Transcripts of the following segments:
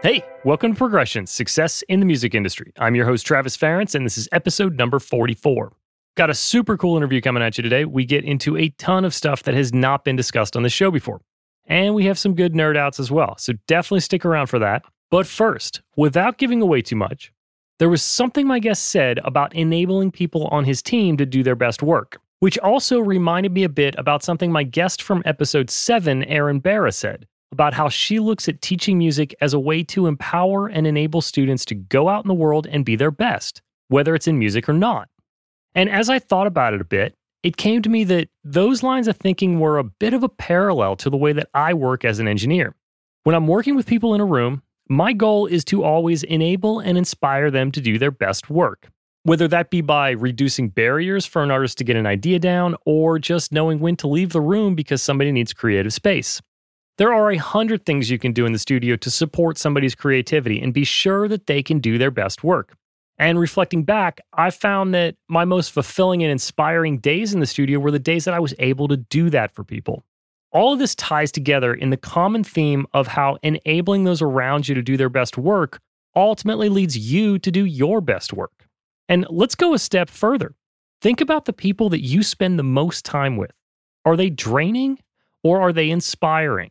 Hey, welcome to Progression Success in the Music Industry. I'm your host, Travis Ference, and this is episode number 44. Got a super cool interview coming at you today. We get into a ton of stuff that has not been discussed on the show before. And we have some good nerd outs as well. So definitely stick around for that. But first, without giving away too much, there was something my guest said about enabling people on his team to do their best work, which also reminded me a bit about something my guest from episode 7, Erin Barra, said about how she looks at teaching music as a way to empower and enable students to go out in the world and be their best, whether it's in music or not. And as I thought about it a bit, it came to me that those lines of thinking were a bit of a parallel to the way that I work as an engineer. When I'm working with people in a room, my goal is to always enable and inspire them to do their best work. Whether that be by reducing barriers for an artist to get an idea down or just knowing when to leave the room because somebody needs creative space. There are a hundred things you can do in the studio to support somebody's creativity and be sure that they can do their best work. And reflecting back, I found that my most fulfilling and inspiring days in the studio were the days that I was able to do that for people. All of this ties together in the common theme of how enabling those around you to do their best work ultimately leads you to do your best work. And let's go a step further. Think about the people that you spend the most time with. Are they draining or are they inspiring?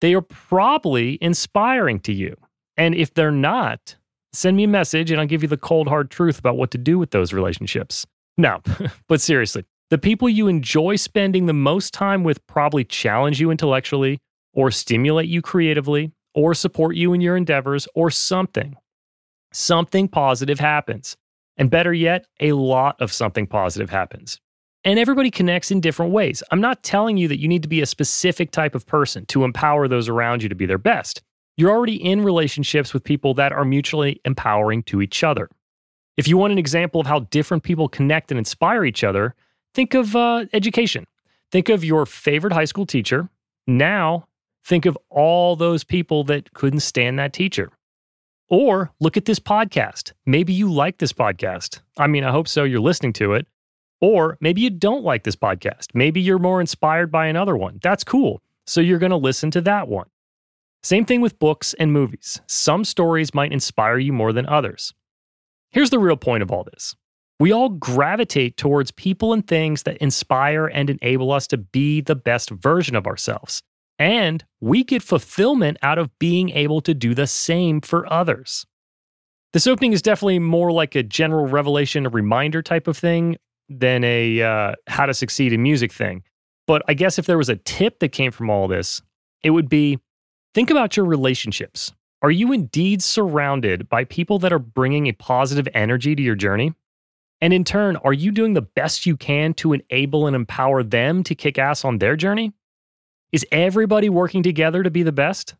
They are probably inspiring to you. And if they're not, send me a message and I'll give you the cold hard truth about what to do with those relationships. No, but seriously, the people you enjoy spending the most time with probably challenge you intellectually or stimulate you creatively or support you in your endeavors or something. Something positive happens. And better yet, a lot of something positive happens. And everybody connects in different ways. I'm not telling you that you need to be a specific type of person to empower those around you to be their best. You're already in relationships with people that are mutually empowering to each other. If you want an example of how different people connect and inspire each other, think of uh, education. Think of your favorite high school teacher. Now, think of all those people that couldn't stand that teacher. Or look at this podcast. Maybe you like this podcast. I mean, I hope so. You're listening to it. Or maybe you don't like this podcast. Maybe you're more inspired by another one. That's cool. So you're going to listen to that one. Same thing with books and movies. Some stories might inspire you more than others. Here's the real point of all this we all gravitate towards people and things that inspire and enable us to be the best version of ourselves. And we get fulfillment out of being able to do the same for others. This opening is definitely more like a general revelation, a reminder type of thing, than a uh, how to succeed in music thing. But I guess if there was a tip that came from all this, it would be think about your relationships. Are you indeed surrounded by people that are bringing a positive energy to your journey? And in turn, are you doing the best you can to enable and empower them to kick ass on their journey? Is everybody working together to be the best?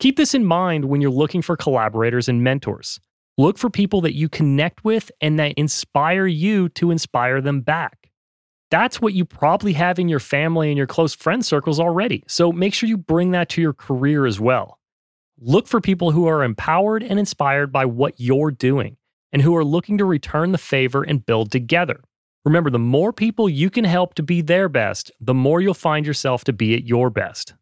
Keep this in mind when you're looking for collaborators and mentors. Look for people that you connect with and that inspire you to inspire them back. That's what you probably have in your family and your close friend circles already. So make sure you bring that to your career as well. Look for people who are empowered and inspired by what you're doing and who are looking to return the favor and build together. Remember, the more people you can help to be their best, the more you'll find yourself to be at your best.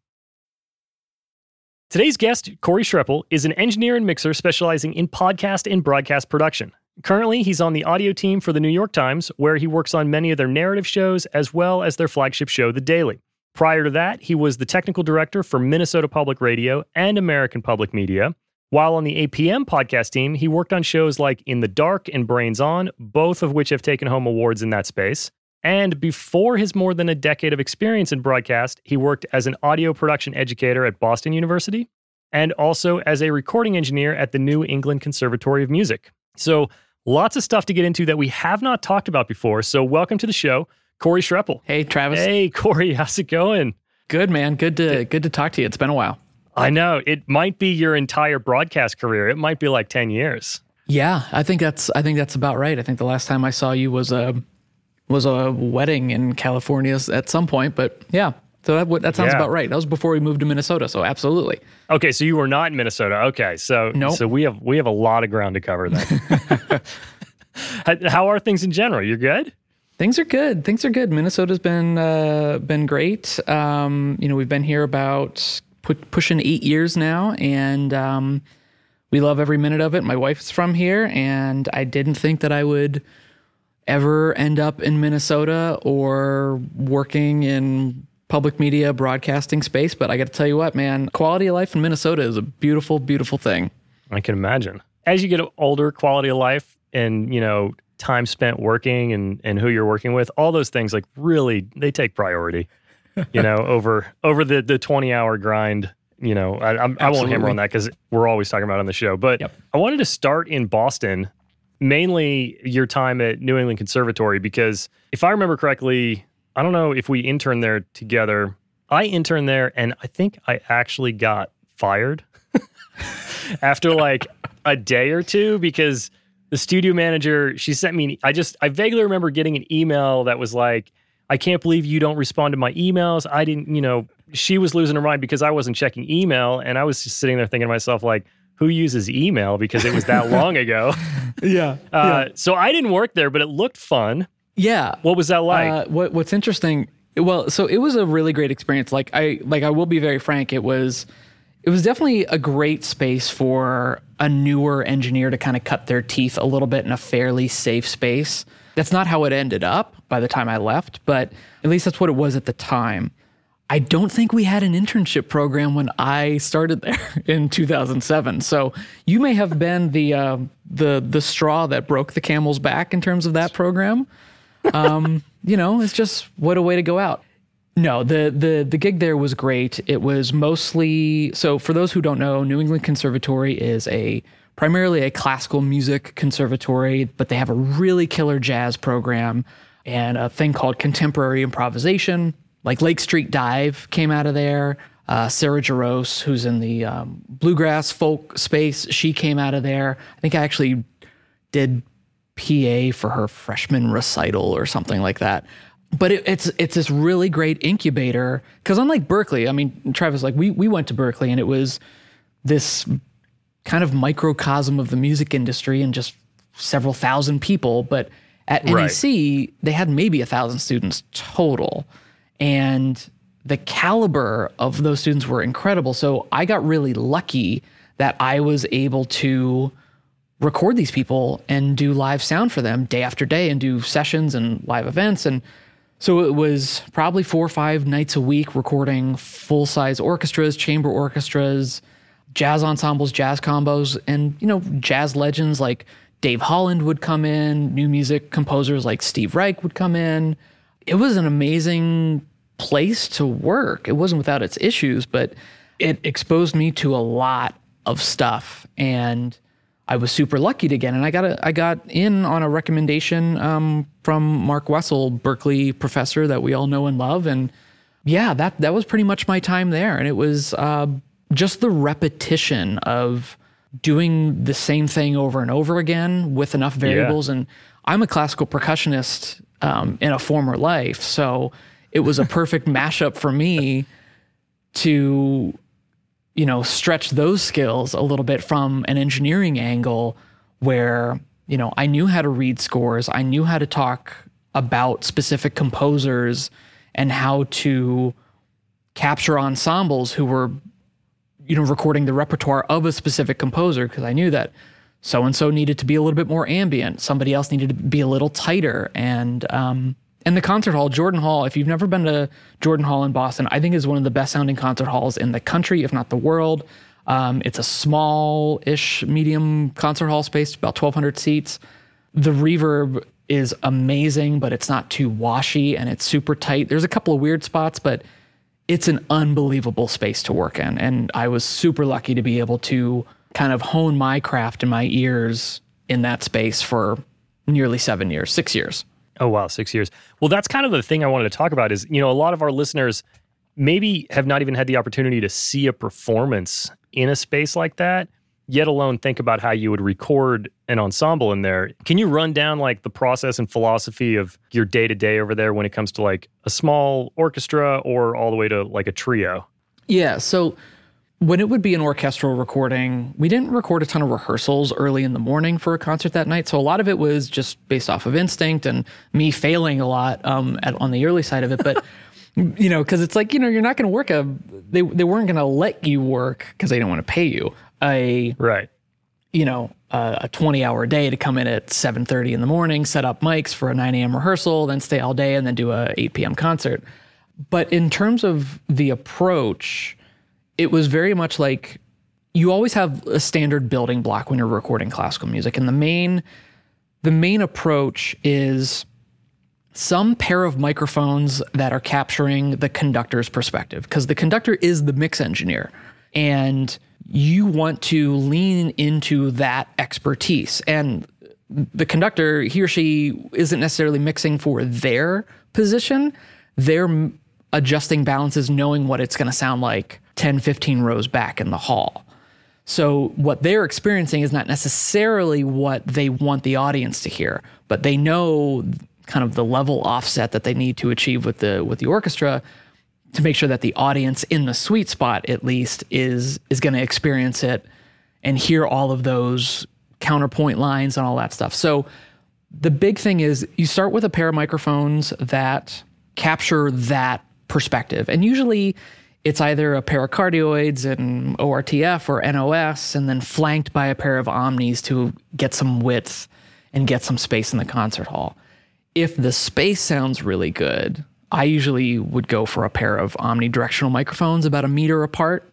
Today's guest, Corey Schreppel, is an engineer and mixer specializing in podcast and broadcast production. Currently, he's on the audio team for the New York Times, where he works on many of their narrative shows as well as their flagship show, The Daily. Prior to that, he was the technical director for Minnesota Public Radio and American Public Media. While on the APM podcast team, he worked on shows like In the Dark and Brains On, both of which have taken home awards in that space. And before his more than a decade of experience in broadcast, he worked as an audio production educator at Boston University and also as a recording engineer at the New England Conservatory of Music. So, lots of stuff to get into that we have not talked about before. So, welcome to the show, Corey Schreppel. Hey, Travis. Hey, Corey, how's it going? Good, man. Good to good to talk to you. It's been a while. I know. It might be your entire broadcast career. It might be like 10 years. Yeah, I think that's I think that's about right. I think the last time I saw you was a was a wedding in California at some point, but yeah. So that that sounds Yeah. about right. That was before we moved to Minnesota, so absolutely. Okay, so you were not in Minnesota. Okay, so Nope. so we have we have a lot of ground to cover then. how, are things in general? You're good? Things are good. Things are good. Minnesota's been uh, been great. Um, you know, we've been here about pu- pushing eight years now, and um, we love every minute of it. My wife's from here, and I didn't think that I would ever end up in Minnesota or working in public media broadcasting space. But I got to tell you what, man, quality of life in Minnesota is a beautiful, beautiful thing. I can imagine. As you get older, quality of life and, you know, time spent working and and who you're working with, all those things like really they take priority. You know, over over the the 20 hour grind. You know, I, I'm, I won't hammer on that because we're always talking about it on the show. But Yep. I wanted to start in Boston, mainly your time at New England Conservatory, because if I remember correctly, I don't know if we interned there together. I interned there, and I think I actually got fired after like a day or two because the studio manager she sent me. I just I vaguely remember getting an email that was like, "I can't believe you don't respond to my emails." I didn't, you know, she was losing her mind because I wasn't checking email, and I was just sitting there thinking to myself like. Who uses email because it was that long ago? Yeah. Uh, So I didn't work there, but it looked fun. yeah. What was that like? Uh, what What's interesting? Well, so it was a really great experience. Like I like I will be very frank. It was it was definitely a great space for a newer engineer to kind of cut their teeth a little bit in a fairly safe space. That's not how it ended up by the time I left, but at least that's what it was at the time. I don't think we had an internship program when I started there in 2007. So you may have been the uh, the the straw that broke the camel's back in terms of that program um, you know, it's just what a way to go out. No, the the the gig there was great. It was mostly so for those who don't know, New England Conservatory is a primarily a classical music conservatory, but they have a really killer jazz program and a thing called contemporary improvisation. Like Lake Street Dive came out of there. Uh, Sarah Jarosz, who's in the um, bluegrass folk space, she came out of there. I think I actually did PA for her freshman recital or something like that. But it, it's it's this really great incubator because unlike Berklee, I mean, Travis, like we we went to Berklee and it was this kind of microcosm of the music industry and just several thousand people. But at Right. NEC, they had maybe a thousand students total, and the caliber of those students were incredible. So I got really lucky that I was able to record these people and do live sound for them day after day and do sessions and live events and so it was probably four or five nights a week recording full size orchestras chamber orchestras jazz ensembles jazz combos and you know jazz legends like dave holland would come in new music composers like steve reich would come in it was an amazing place to work it wasn't without its issues but it exposed me to a lot of stuff and I was super lucky to get in. And I got a, I got in on a recommendation um, from Mark Wessel, Berklee professor that we all know and love, and yeah, that that was pretty much my time there. And it was uh, just the repetition of doing the same thing over and over again with enough variables. And I'm a classical percussionist um, in a former life, so it was a perfect mashup for me to you know stretch those skills a little bit from an engineering angle where you know I knew how to read scores, I knew how to talk about specific composers and how to capture ensembles who were you know recording the repertoire of a specific composer because I knew that so and so needed to be a little bit more ambient, somebody else needed to be a little tighter and um And the concert hall, Jordan Hall, if you've never been to Jordan Hall in Boston, I think is one of the best sounding concert halls in the country, if not the world. Um, it's a small ish medium concert hall space, about 1,200 seats. The reverb is amazing, but it's not too washy and it's super tight. There's a couple of weird spots, but it's an unbelievable space to work in. And I was super lucky to be able to kind of hone my craft and my ears in that space for nearly seven years, six years. Oh wow, six years. Well, that's kind of the thing I wanted to talk about. Is you know a lot of our listeners maybe have not even had the opportunity to see a performance in a space like that, yet alone think about how you would record an ensemble in there. Can you run down like the process and philosophy of your day to day over there when it comes to like a small orchestra or all the way to like a trio? Yeah. So when it would be an orchestral recording, we didn't record a ton of rehearsals early in the morning for a concert that night. So a lot of it was just based off of instinct and me failing a lot um, at, on the early side of it. But you know, because it's like you know you're not going to work a they they weren't going to let you work because they didn't want to pay you a right you know a, a 20 hour day to come in at 7.30 in the morning set up mics for a 9 a.m rehearsal then stay all day and then do a 8 p.m concert but in terms of the approach it was very much like you always have a standard building block when you're recording classical music. And the main the main approach is some pair of microphones that are capturing the conductor's perspective because the conductor is the mix engineer. And you want to lean into that expertise. And the conductor he or she isn't necessarily mixing for their position. They're adjusting balances knowing what it's going to sound like 10 15 rows back in the hall so what they're experiencing is not necessarily what they want the audience to hear but they know kind of the level offset that they need to achieve with the with the orchestra to make sure that the audience in the sweet spot at least is is going to experience it and hear all of those counterpoint lines and all that stuff. So the big thing is you start with a pair of microphones that capture that perspective. And usually it's either a pair of cardioids and ORTF or NOS and then flanked by a pair of omnis to get some width and get some space in the concert hall if the space sounds really good, I usually would go for a pair of omnidirectional microphones about a meter apart.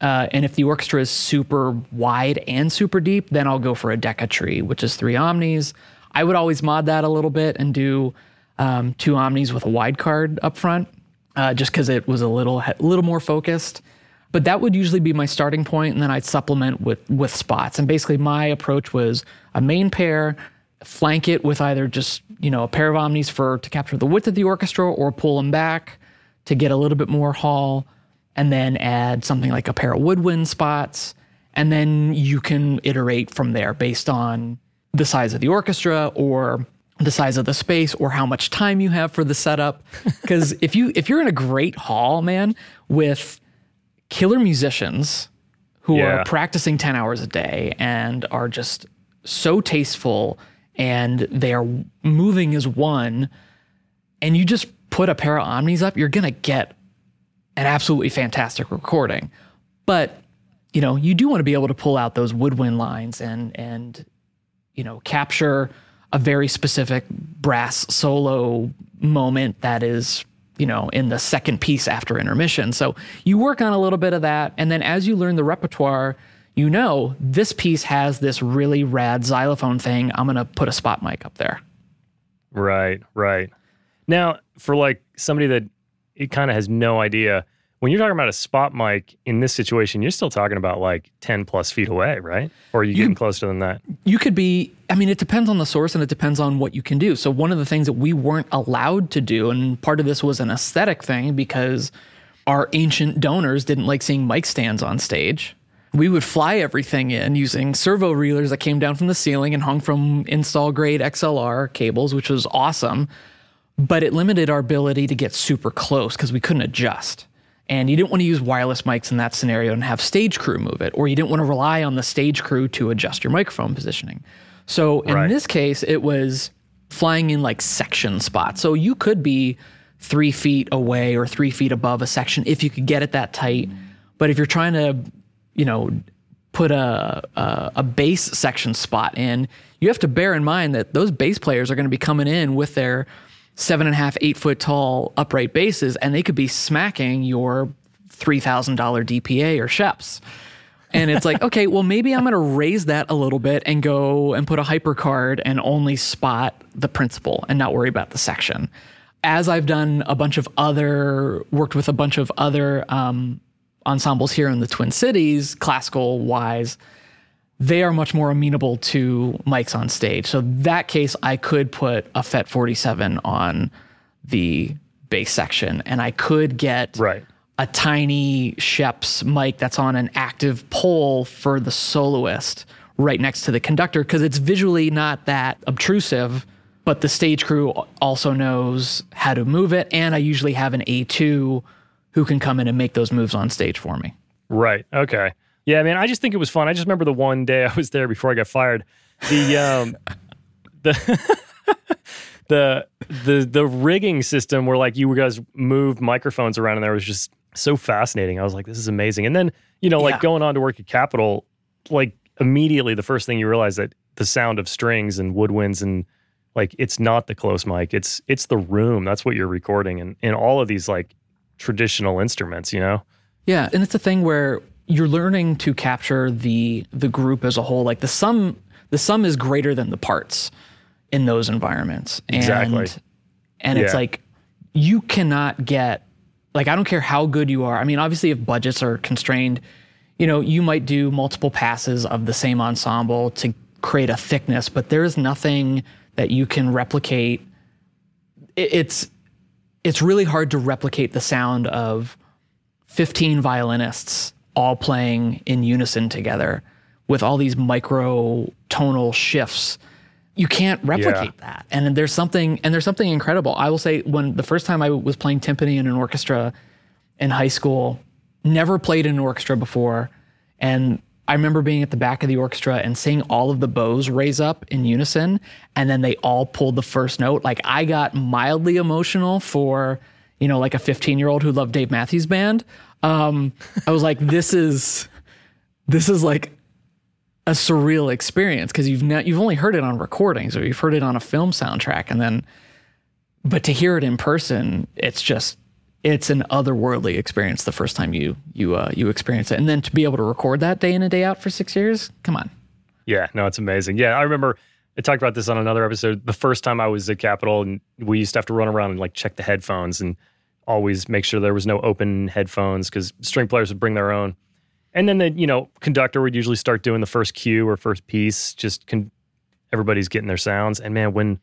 Uh, and if the orchestra is super wide and super deep, then I'll go for a Decca-Tree, which is three omnis. I would always mod that a little bit and do um, two omnis with a wide card up front, uh, just because it was a little a little more focused. But that would usually be my starting point, and then I'd supplement with with spots. And basically, my approach was a main pair, flank it with either just you know a pair of omnis for to capture the width of the orchestra or pull them back to get a little bit more hall and then add something like a pair of woodwind spots and then you can iterate from there based on the size of the orchestra or the size of the space or how much time you have for the setup because if you if you're in a great hall man with killer musicians who yeah. are practicing 10 hours a day and are just so tasteful and they are moving as one, and you just put a pair of omnis up, you're gonna get an absolutely fantastic recording. But you know, you do want to be able to pull out those woodwind lines and and you know capture a very specific brass solo moment that is you know in the second piece after intermission. So you work on a little bit of that, and then as you learn the repertoire you know this piece has this really rad xylophone thing. I'm going to put a spot mic up there. Right, right. Now, for like somebody that it kind of has no idea, when you're talking about a spot mic in this situation, you're still talking about like 10 plus feet away, right? Or are you, you getting closer than that? You could be, I mean, it depends on the source and it depends on what you can do. So, one of the things that we weren't allowed to do, and part of this was an aesthetic thing because our ancient donors didn't like seeing mic stands on stage we would fly everything in using servo reelers that came down from the ceiling and hung from install grade XLR cables, which was awesome. But it limited our ability to get super close because we couldn't adjust. And you didn't want to use wireless mics in that scenario and have stage crew move it, or you didn't want to rely on the stage crew to adjust your microphone positioning. So in right. this case, it was flying in like section spots. So you could be three feet away or three feet above a section if you could get it that tight. But if you're trying to you know, put a, a, a bass section spot in, you have to bear in mind that those bass players are going to be coming in with their seven and a half, eight foot tall upright bases, and they could be smacking your $3,000 DPA or Schoeps. And it's like, okay, well, maybe I'm going to raise that a little bit and go and put a hypercard and only spot the principal and not worry about the section. As I've done a bunch of other, worked with a bunch of other um, ensembles here in the Twin Cities, classical wise, they are much more amenable to mics on stage. So that case, I could put a FET 47 on the bass section, and I could get Right. a tiny Schoeps mic that's on an active pole for the soloist right next to the conductor because it's visually not that obtrusive, but the stage crew also knows how to move it. And I usually have an A2 who can come in and make those moves on stage for me. Right. Okay. Yeah, man. I just think it was fun. I just remember the one day I was there before I got fired. The um, the the the the rigging system where like you guys moved microphones around and there was just so fascinating. I was like, this is amazing. And then you know, like Yeah. going on to work at Capitol, like immediately the first thing you realize that the sound of strings and woodwinds and like it's not the close mic. It's it's the room. That's what you're recording and in all of these like traditional instruments. You know. Yeah, and it's a thing where you're learning to capture the the group as a whole. Like the sum, the sum is greater than the parts in those environments. And, Exactly. And it's Yeah. like you cannot get like I don't care how good you are. I mean, obviously, if budgets are constrained, you know, you might do multiple passes of the same ensemble to create a thickness, but there is nothing that you can replicate. It's it's really hard to replicate the sound of 15 violinists all playing in unison together with all these micro tonal shifts. You can't replicate that. And there's something and there's something incredible. I will say when the first time i was playing timpani in an orchestra in high school never played in an orchestra before. And i remember being at the back of the orchestra and seeing all of the bows raise up in unison and then they all pulled the first note. Like i got mildly emotional for you know like a 15 year old who loved dave matthews band um, i was like this is this is like a surreal experience because you've ne- you've only heard it on recordings or you've heard it on a film soundtrack and then but to hear it in person it's just it's an otherworldly experience the first time you you uh, you experience it and then to be able to record that day in and day out for 6 years come on Yeah, no, it's amazing. Yeah, I remember I talked about this on another episode. The first time I was at Capitol, and we used to have to run around and like check the headphones and always make sure there was no open headphones because string players would bring their own. And then the you know conductor would usually start doing the first cue or first piece. Just con- everybody's getting their sounds. And man, when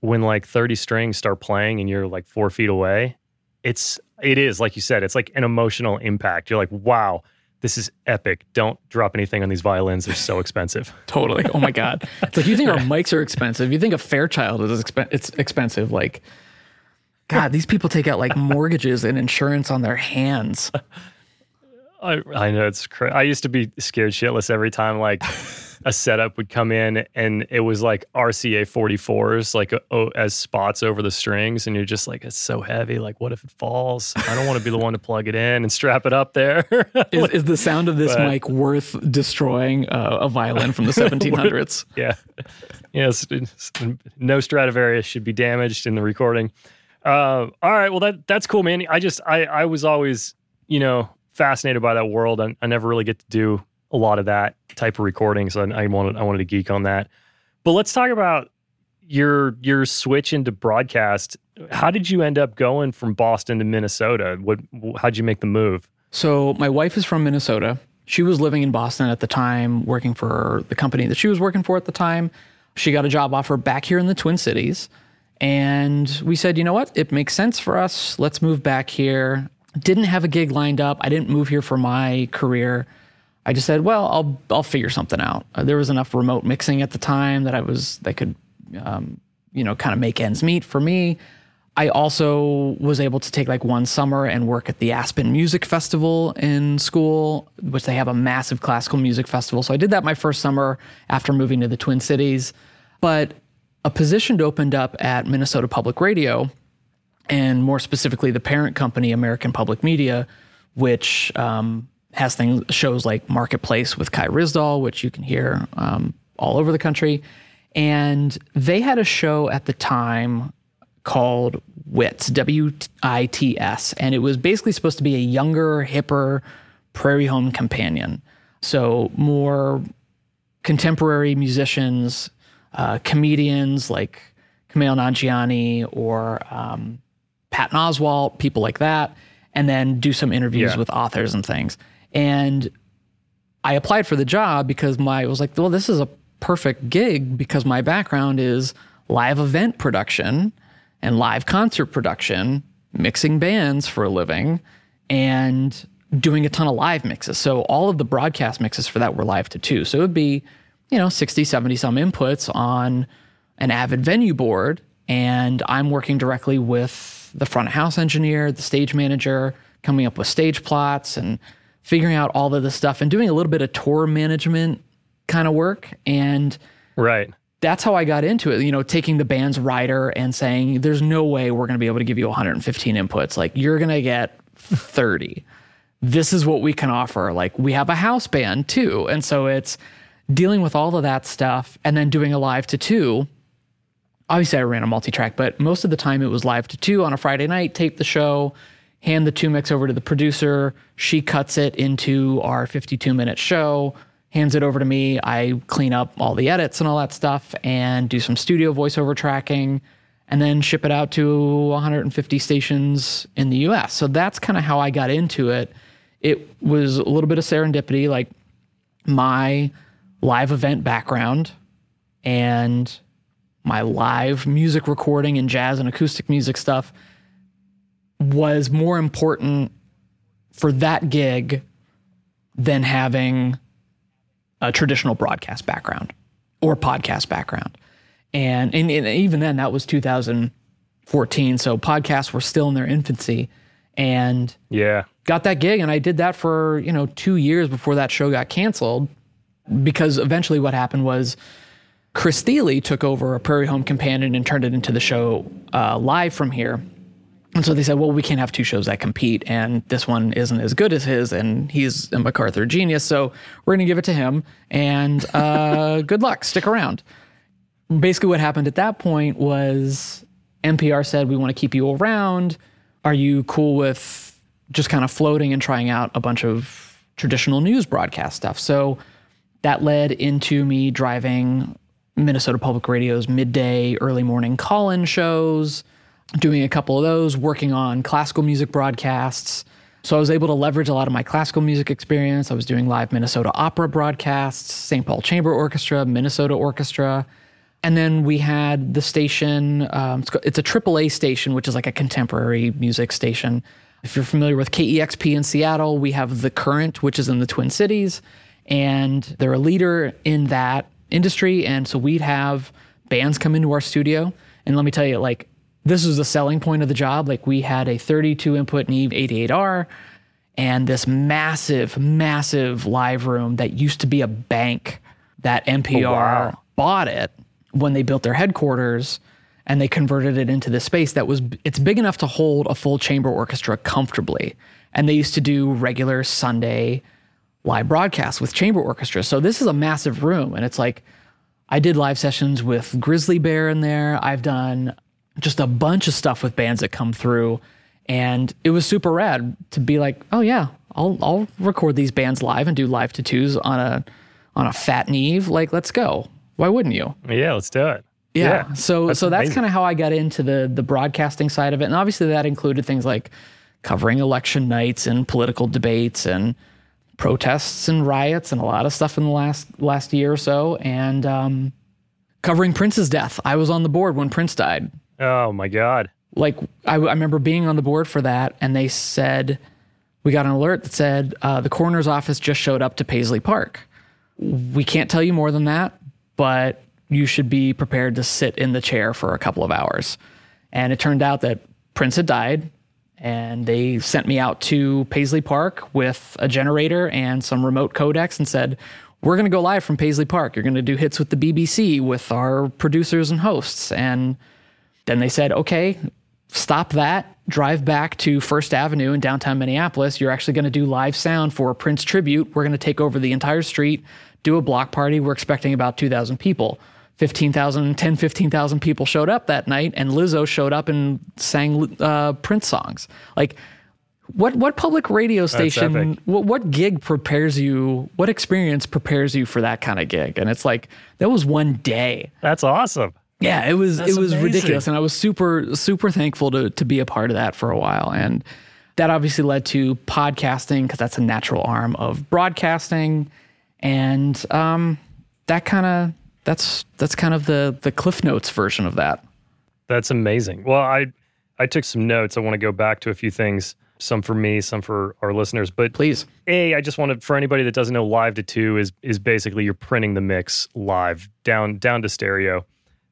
when like thirty strings start playing and you're like four feet away, it's it is like you said. It's like an emotional impact. You're like, wow. This is epic. Don't drop anything on these violins. They're so expensive. totally oh my god it's like you think our mics are expensive you think a fairchild is expen- it's expensive like god these people take out like mortgages and insurance on their hands I, I know it's crazy. I used to be scared shitless every time like a setup would come in and it was like RCA 44s like uh, oh, as spots over the strings and you're just like it's so heavy like what if it falls? I don't want to be the one to plug it in and strap it up there. Is, is the sound of this But- mic worth destroying uh, a violin from the 1700s yeah. Yes no Stradivarius should be damaged in the recording. Uh, all right well that that's cool man. I just I I was always you know fascinated by that world. I, I never really get to do a lot of that type of recording so I, wanted I wanted to geek on that but let's talk about your your switch into broadcast how did you end up going from Boston to Minnesota what how'd you make the move So my wife is from Minnesota. She was living in Boston at the time, working for the company that she was working for at the time. She got a job offer back here in the Twin Cities. And we said, you know what? It makes sense for us. Let's move back here. Didn't have a gig lined up. I didn't move here for my career. I just said, well, I'll I'll figure something out. Uh, there was enough remote mixing at the time that I was that could, um, you know, kind of make ends meet for me. I also was able to take like one summer and work at the Aspen Music Festival in school, which they have a massive classical music festival. So I did that my first summer after moving to the Twin Cities. But a position opened up at Minnesota Public Radio, and more specifically, the parent company, American Public Media, which um, has things shows like Marketplace with Kai Ryssdal, which you can hear um, all over the country. And they had a show at the time called WITS, W I T S. And it was basically supposed to be a younger, hipper prairie home companion. So more contemporary musicians, uh, comedians like Kumail Nanjiani or um, Patton Oswalt, people like that, and then do some interviews Yeah. with authors and things. And I applied for the job because my I was like, well, this is a perfect gig because my background is live event production and live concert production, mixing bands for a living, and doing a ton of live mixes. So all of the broadcast mixes for that were live to two. So it would be, you know, 60, 70 some inputs on an avid venue board. And I'm working directly with the front house engineer, the stage manager, coming up with stage plots and figuring out all of this stuff and doing a little bit of tour management kind of work. And Right. that's how I got into it. You know, taking the band's rider and saying, "There's no way we're going to be able to give you 115 inputs. Like you're going to get 30. this is what we can offer. Like we have a house band too, and so it's dealing with all of that stuff and then doing a live to two. Obviously, I ran a multi-track, but most of the time it was live to two on a Friday night. Tape the show, hand the two mix over to the producer. She cuts it into our 52 minute show hands it over to me. I clean up all the edits and all that stuff and do some studio voiceover tracking and then ship it out to 150 stations in the US. So that's kind of how I got into it. It was a little bit of serendipity, like my live event background and my live music recording and jazz and acoustic music stuff was more important for that gig than having a traditional broadcast background or podcast background. And, and, and even then, that was 2014. So podcasts were still in their infancy. And Yeah. got that gig and I did that for, you know, 2 years before that show got canceled because eventually what happened was Chris Thile took over a Prairie Home Companion and turned it into the show uh, live from here. And so they said, well, we can't have two shows that compete, and this one isn't as good as his, and he's a MacArthur genius, so we're going to give it to him. And uh, good luck, stick around. Basically, what happened at that point was MPR said, we want to keep you around. Are you cool with just kind of floating and trying out a bunch of traditional news broadcast stuff? So that led into me driving Minnesota Public Radio's midday, early morning call in shows, doing a couple of those, working on classical music broadcasts. So I was able to leverage a lot of my classical music experience. I was doing live Minnesota opera broadcasts, St. Paul Chamber Orchestra, Minnesota Orchestra. And then we had the station, um, it's, it's a AAA station, which is like a contemporary music station. If you're familiar with KEXP in Seattle, we have The Current, which is in the Twin Cities, and they're a leader in that industry. And so we'd have bands come into our studio. And let me tell you, like, this was the selling point of the job. Like, we had a 32 input Neve 88R and this massive, massive live room that used to be a bank that MPR oh, wow. bought it when they built their headquarters and they converted it into this space that was it's big enough to hold a full chamber orchestra comfortably and they used to do regular sunday live broadcasts with chamber orchestra so this is a massive room and it's like i did live sessions with grizzly bear in there i've done just a bunch of stuff with bands that come through and it was super rad to be like oh yeah i'll i'll record these bands live and do live to twos on a on a fat neve like let's go why wouldn't you Yeah, let's do it. yeah. So so that's kind of how I got into the the broadcasting side of it. And obviously that included things like covering election nights and political debates and protests and riots and a lot of stuff in the last last year or so and um, covering Prince's death. I was on the board when Prince died. Oh my God. Like I, I remember being on the board for that and they said we got an alert that said uh, the coroner's office just showed up to Paisley Park. We can't tell you more than that, but you should be prepared to sit in the chair for a couple of hours. And it turned out that Prince had died, and they sent me out to Paisley Park with a generator and some remote codecs and said, We're going to go live from Paisley Park. You're going to do hits with the BBC with our producers and hosts. And then they said, okay, stop that, drive back to First Avenue in downtown Minneapolis. You're actually going to do live sound for a Prince tribute. We're going to take over the entire street, do a block party. We're expecting about 2,000 people. 15,000, 10, 15,000 people showed up that night, and Lizzo showed up and sang uh, Prince songs. Like, what what public radio station? What, what gig prepares you? What experience prepares you for that kind of gig? And it's like that was one day. That's awesome. Yeah, it was That's it was amazing. ridiculous, and I was super super thankful to to be a part of that for a while, and that obviously led to podcasting because that's a natural arm of broadcasting, and um, that kind of that's that's kind of the the Cliff Notes version of that. That's amazing. Well, I I took some notes. I want to go back to a few things, some for me, some for our listeners. But Please, A, I just wanted for anybody that doesn't know, live to two is is basically you're printing the mix live down down to stereo.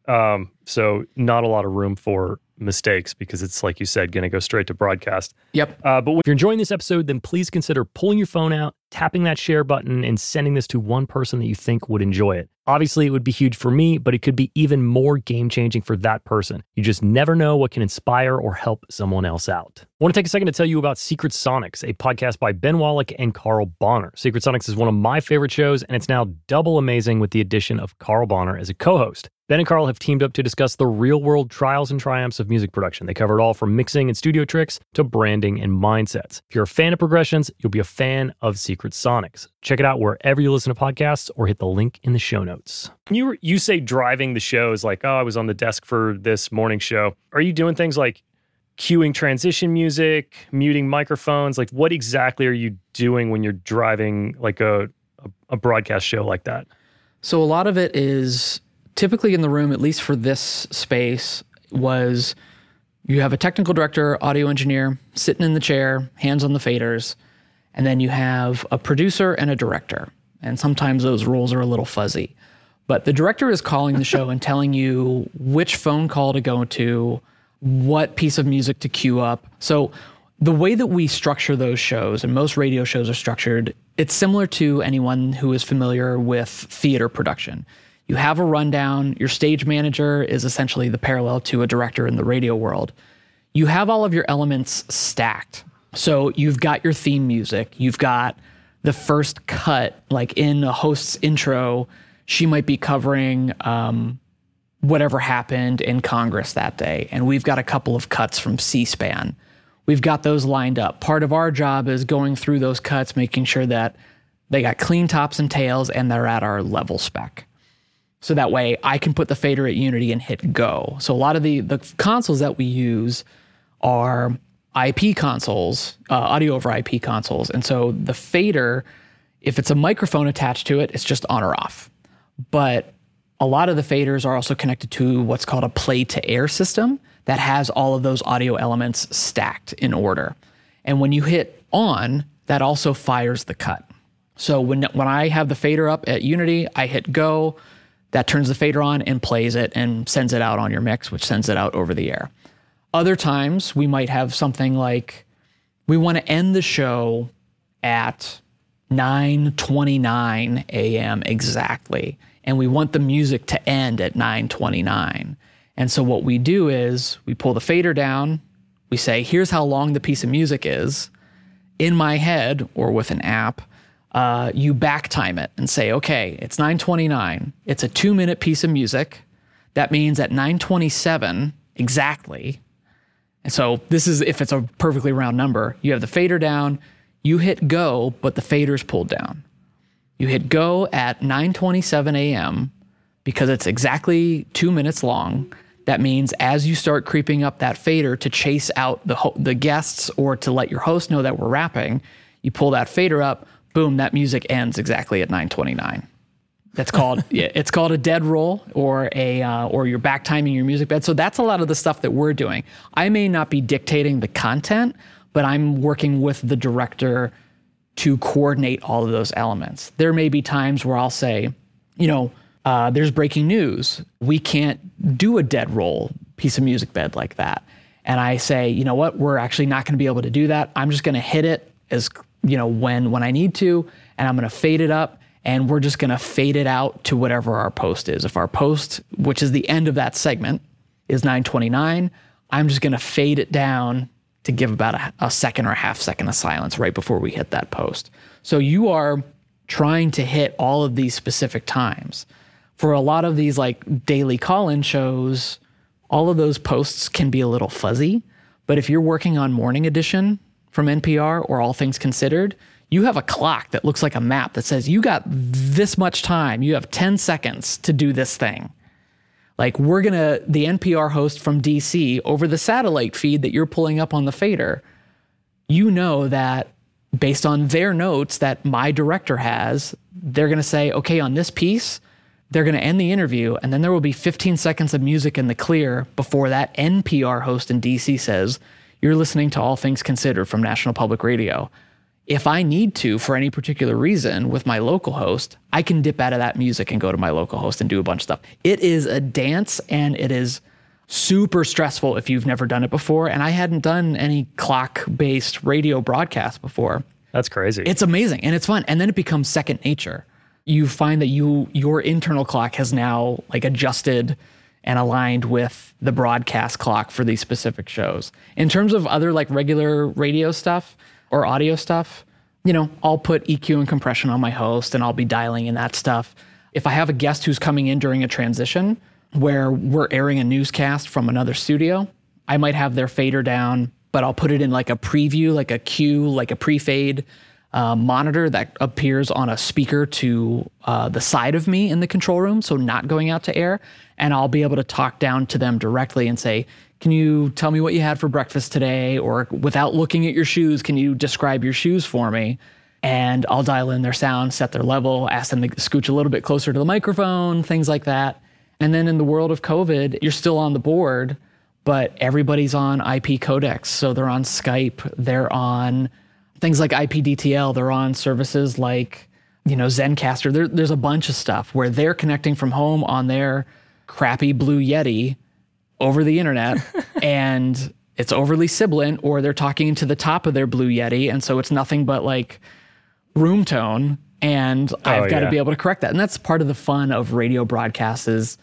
Um, so not a lot of room for mistakes because it's like you said, going to go straight to broadcast. yep, Uh, but if you're enjoying this episode, then please consider pulling your phone out, tapping that share button, and sending this to one person that you think would enjoy it. Obviously, it would be huge for me, but it could be even more game changing for that person. You just never know what can inspire or help someone else out. I want to take a second to tell you about Secret Sonics, a podcast by Ben Wallach and Carl Bonner. Secret Sonics is one of my favorite shows, and it's now double amazing with the addition of Carl Bonner as a co host. Ben and Carl have teamed up to discuss the real world trials and triumphs of music production. They cover it all from mixing and studio tricks to branding and mindsets. If you're a fan of progressions, you'll be a fan of Secret Sonics. Check it out wherever you listen to podcasts or hit the link in the show notes. You you say driving the show is like, oh, I was on the desk for this morning show. Are you doing things like cueing transition music, muting microphones? Like what exactly are you doing when you're driving like a a, a broadcast show like that? So a lot of it is typically in the room, at least for this space, was you have a technical director, audio engineer sitting in the chair, hands on the faders, and then you have a producer and a director. And sometimes those roles are a little fuzzy. But the director is calling the show and telling you which phone call to go to, what piece of music to cue up. So the way that we structure those shows, and most radio shows are structured, it's similar to anyone who is familiar with theater production. You have a rundown, your stage manager is essentially the parallel to a director in the radio world. You have all of your elements stacked. So you've got your theme music, you've got the first cut, like in a host's intro, she might be covering um, whatever happened in Congress that day. And we've got a couple of cuts from C SPAN. We've got those lined up. Part of our job is going through those cuts, making sure that they got clean tops and tails and they're at our level spec. So that way I can put the fader at Unity and hit go. So a lot of the, the consoles that we use are IP consoles, uh, audio over IP consoles. And so the fader, if it's a microphone attached to it, it's just on or off. But a lot of the faders are also connected to what's called a play to air system that has all of those audio elements stacked in order. And when you hit on, that also fires the cut. So when when I have the fader up at Unity, I hit go, that turns the fader on and plays it and sends it out on your mix, which sends it out over the air. Other times we might have something like we want to end the show at 9:29 a.m. exactly and we want the music to end at 9:29. And so what we do is we pull the fader down, we say here's how long the piece of music is. In my head or with an app, uh, you back time it and say, okay, it's 9:29. It's a two minute piece of music. That means at 9:27 exactly. And so this is if it's a perfectly round number. You have the fader down. You hit go, but the fader's pulled down. You hit go at 9:27 a.m. because it's exactly 2 minutes long. That means as you start creeping up that fader to chase out the ho- the guests or to let your host know that we're wrapping, you pull that fader up, boom, that music ends exactly at 9:29. That's called yeah, it's called a dead roll or a uh, or you're back timing your music bed. So that's a lot of the stuff that we're doing. I may not be dictating the content, but I'm working with the director to coordinate all of those elements. There may be times where I'll say, you know, uh, there's breaking news. We can't do a dead roll piece of music bed like that. And I say, you know what, we're actually not going to be able to do that. I'm just going to hit it as you know when when I need to, and I'm going to fade it up, and we're just going to fade it out to whatever our post is. If our post, which is the end of that segment, is 929, I'm just going to fade it down to give about a, a second or a half second of silence right before we hit that post. So you are trying to hit all of these specific times. For a lot of these like daily call in shows, all of those posts can be a little fuzzy. But if you're working on Morning Edition from NPR or All Things Considered, you have a clock that looks like a map that says you got this much time. You have 10 seconds to do this thing. Like, we're going to, the NPR host from DC over the satellite feed that you're pulling up on the fader, you know that based on their notes that my director has, they're going to say, okay, on this piece, they're going to end the interview, and then there will be 15 seconds of music in the clear before that NPR host in DC says, You're listening to All Things Considered from National Public Radio. If I need to, for any particular reason, with my local host, I can dip out of that music and go to my local host and do a bunch of stuff. It is a dance and it is super stressful if you've never done it before. And I hadn't done any clock based radio broadcast before. That's crazy. It's amazing and it's fun. And then it becomes second nature. You find that you your internal clock has now like adjusted and aligned with the broadcast clock for these specific shows. In terms of other like regular radio stuff or audio stuff, you know, I'll put EQ and compression on my host and I'll be dialing in that stuff. If I have a guest who's coming in during a transition where we're airing a newscast from another studio, I might have their fader down but I'll put it in like a preview, like a cue, like a pre-fade uh, monitor that appears on a speaker to uh, the side of me in the control room, so not going out to air. And I'll be able to talk down to them directly and say, "Can you tell me what you had for breakfast today?" Or without looking at your shoes, can you describe your shoes for me? And I'll dial in their sound, set their level, ask them to scooch a little bit closer to the microphone, things like that. And then in the world of COVID, you're still on the board but everybody's on IP codecs. So they're on Skype, they're on things like IPDTL, they're on services like, you know, Zencastr. There, there's a bunch of stuff where they're connecting from home on their crappy Blue Yeti over the internet and it's overly sibilant or they're talking to the top of their Blue Yeti. And so it's nothing but like room tone. And oh, I've got to be able to correct that. And that's part of the fun of radio broadcasts is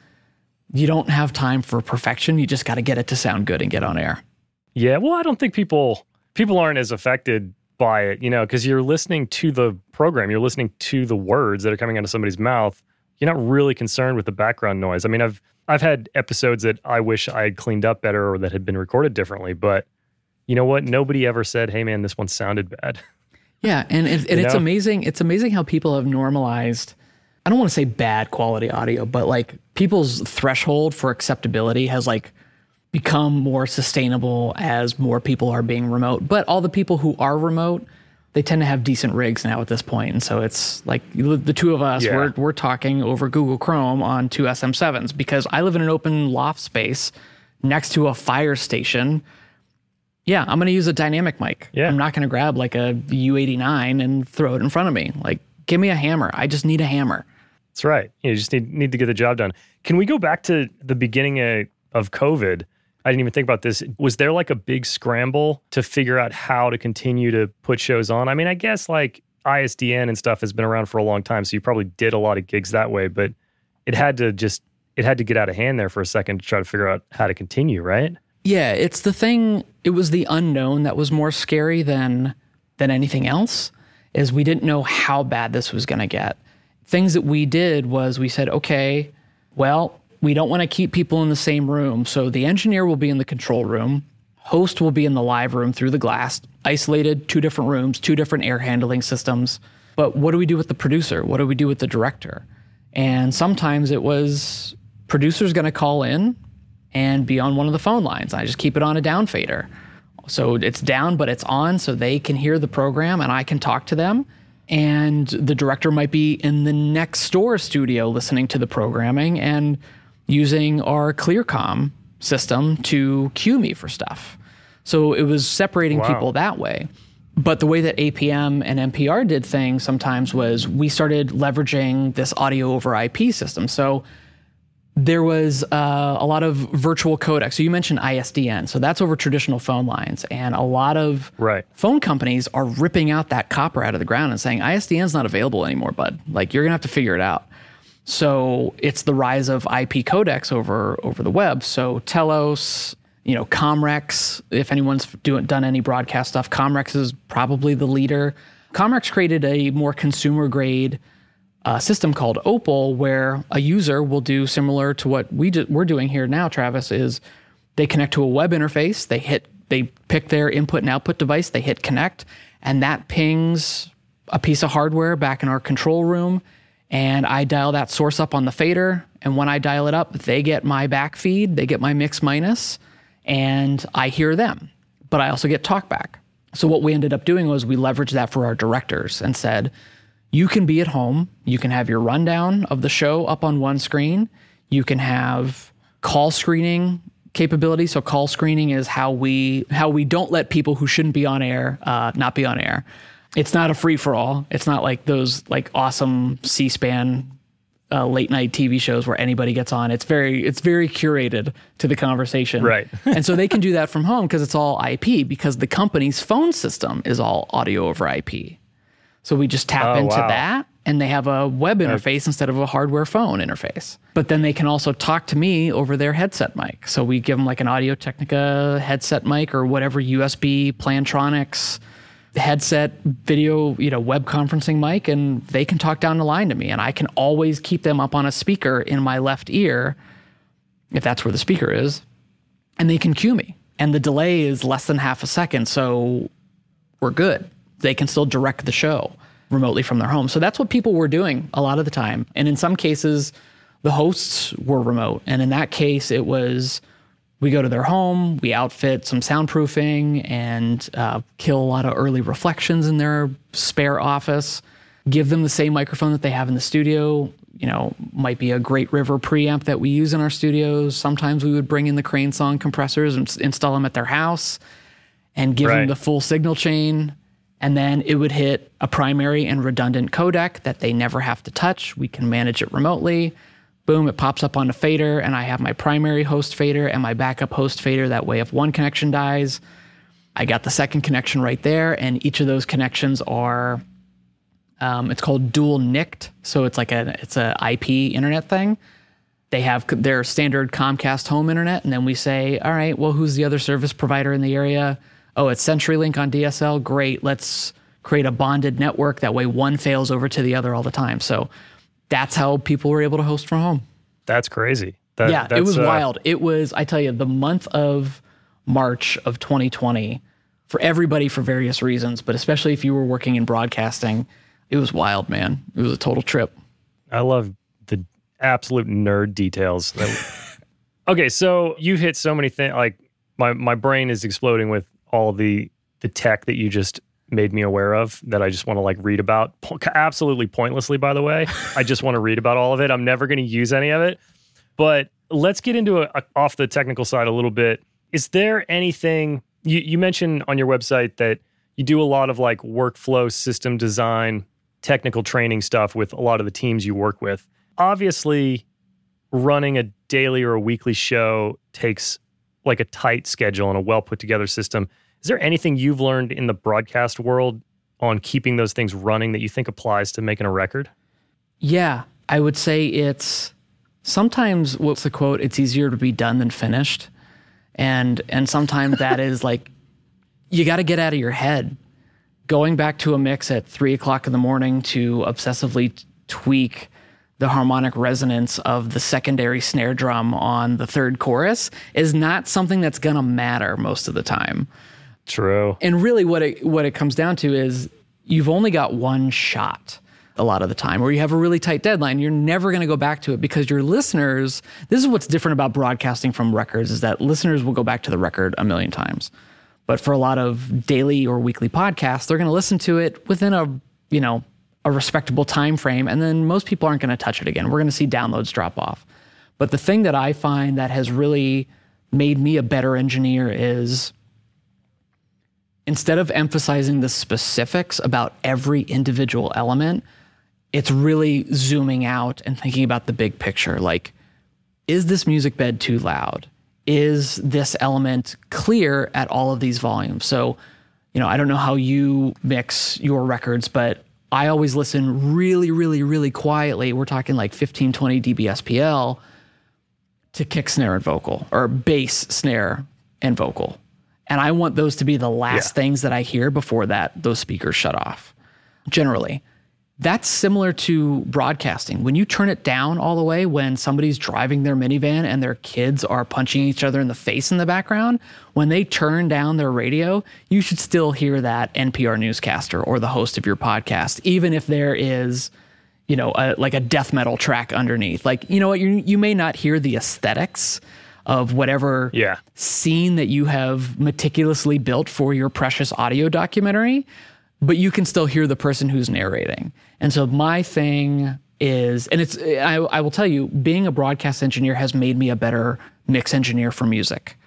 you don't have time for perfection. You just got to get it to sound good and get on air. Yeah, well, I don't think people people aren't as affected by it, you know, because you're listening to the program, you're listening to the words that are coming out of somebody's mouth. You're not really concerned with the background noise. I mean, I've I've had episodes that I wish I had cleaned up better or that had been recorded differently, but you know what? Nobody ever said, "Hey, man, this one sounded bad." Yeah, and, it, and it's know? amazing. It's amazing how people have normalized I don't want to say bad quality audio, but like people's threshold for acceptability has like become more sustainable as more people are being remote. But all the people who are remote, they tend to have decent rigs now at this point, and so it's like the two of us yeah. we're we're talking over Google Chrome on two SM7s because I live in an open loft space next to a fire station. Yeah, I'm going to use a dynamic mic. Yeah. I'm not going to grab like a U89 and throw it in front of me. Like, give me a hammer. I just need a hammer. That's right. You just need need to get the job done. Can we go back to the beginning of, of COVID? I didn't even think about this. Was there like a big scramble to figure out how to continue to put shows on? I mean, I guess like ISDN and stuff has been around for a long time, so you probably did a lot of gigs that way, but it had to just it had to get out of hand there for a second to try to figure out how to continue, right? Yeah, it's the thing it was the unknown that was more scary than than anything else is we didn't know how bad this was going to get things that we did was we said, okay, well, we don't want to keep people in the same room. So the engineer will be in the control room, host will be in the live room through the glass, isolated, two different rooms, two different air handling systems. But what do we do with the producer? What do we do with the director? And sometimes it was producer's going to call in and be on one of the phone lines. I just keep it on a down fader. So it's down, but it's on so they can hear the program and I can talk to them and the director might be in the next door studio listening to the programming and using our ClearCom system to cue me for stuff. So it was separating wow. people that way. But the way that APM and NPR did things sometimes was we started leveraging this audio over IP system. So there was uh, a lot of virtual codecs. So you mentioned ISDN. So that's over traditional phone lines. And a lot of right. phone companies are ripping out that copper out of the ground and saying ISDN's not available anymore, bud. Like you're going to have to figure it out. So it's the rise of IP codecs over over the web. So Telos, you know, Comrex, if anyone's doing, done any broadcast stuff, Comrex is probably the leader. Comrex created a more consumer grade a system called Opal where a user will do similar to what we do, we're doing here now, Travis, is they connect to a web interface, they hit they pick their input and output device, they hit connect, and that pings a piece of hardware back in our control room. And I dial that source up on the fader. And when I dial it up, they get my back feed, they get my mix minus, and I hear them. But I also get talkback. So what we ended up doing was we leveraged that for our directors and said, you can be at home, you can have your rundown of the show up on one screen, you can have call screening capability. So call screening is how we how we don't let people who shouldn't be on air uh, not be on air. It's not a free for all. It's not like those like awesome C-SPAN uh, late night TV shows where anybody gets on. It's very it's very curated to the conversation, Right. and so they can do that from home because it's all IP because the company's phone system is all audio over IP. So we just tap Oh, into wow. that and they have a web interface instead of a hardware phone interface. But then they can also talk to me over their headset mic. So we give them like an Audio Technica headset mic or whatever USB Plantronics headset video, you know, web conferencing mic and they can talk down the line to me and I can always keep them up on a speaker in my left ear if that's where the speaker is and they can cue me. And the delay is less than half a second, so we're good. They can still direct the show remotely from their home. So that's what people were doing a lot of the time. And in some cases, the hosts were remote. And in that case, it was we go to their home, we outfit some soundproofing and uh, kill a lot of early reflections in their spare office, give them the same microphone that they have in the studio. You know, might be a Great River preamp that we use in our studios. Sometimes we would bring in the Crane Song compressors and install them at their house and give Right. them the full signal chain. And then it would hit a primary and redundant codec that they never have to touch. We can manage it remotely. Boom, it pops up on a fader, and I have my primary host fader and my backup host fader. That way, if one connection dies, I got the second connection right there. And each of those connections are, um, it's called dual NICT. So it's like a, it's a IP internet thing they have their standard Comcast home internet, and then we say, all right, well, who's the other service provider in the area? Oh, it's CenturyLink on DSL. Great, let's create a bonded network. That way, one fails over to the other all the time. So that's how people were able to host from home. That's crazy. That, yeah, it was uh, wild. It was, I tell you, the month of March of 2020 for everybody for various reasons, but especially if you were working in broadcasting, it was wild, man. It was a total trip. I love the absolute nerd details. That, okay, so you hit so many things. Like my my brain is exploding with all the the tech that you just made me aware of that I just want to like read about. Absolutely pointlessly, by the way. I just want to read about all of it. I'm never going to use any of it. But let's get into a, a- off the technical side a little bit. Is there anything you, you mentioned on your website that you do a lot of like workflow system design, technical training stuff with a lot of the teams you work with? Obviously, running a daily or a weekly show takes like a tight schedule and a well put together system. Is there anything you've learned in the broadcast world on keeping those things running that you think applies to making a record? Yeah, I would say it's sometimes what's the quote? It's easier to be done than finished, and and sometimes that is like you got to get out of your head. Going back to a mix at three o'clock in the morning to obsessively t- tweak the harmonic resonance of the secondary snare drum on the third chorus is not something that's gonna matter most of the time. True. And really, what it what it comes down to is you've only got one shot a lot of the time, or you have a really tight deadline. You're never going to go back to it because your listeners. This is what's different about broadcasting from records is that listeners will go back to the record a million times, but for a lot of daily or weekly podcasts, they're going to listen to it within a you know a respectable time frame, and then most people aren't going to touch it again. We're going to see downloads drop off. But the thing that I find that has really made me a better engineer is instead of emphasizing the specifics about every individual element, it's really zooming out and thinking about the big picture. Like, is this music bed too loud? Is this element clear at all of these volumes? So, you know, I don't know how you mix your records, but I always listen really, really, really quietly. We're talking like 15, 20 dBSPL to kick, snare, and vocal, or bass, snare, and vocal. And I want those to be the last Yeah. things that I hear before that those speakers shut off. Generally. that's similar to broadcasting. When you turn it down all the way, when somebody's driving their minivan and their kids are punching each other in the face in the background, when they turn down their radio, you should still hear that NPR newscaster or the host of your podcast, even if there is, you know, a, like a death metal track underneath. Like, you know what, you you may not hear the aesthetics of whatever Yeah. scene that you have meticulously built for your precious audio documentary, but you can still hear the person who's narrating. And so my thing is, and it's, I, I will tell you, being a broadcast engineer has made me a better mix engineer for music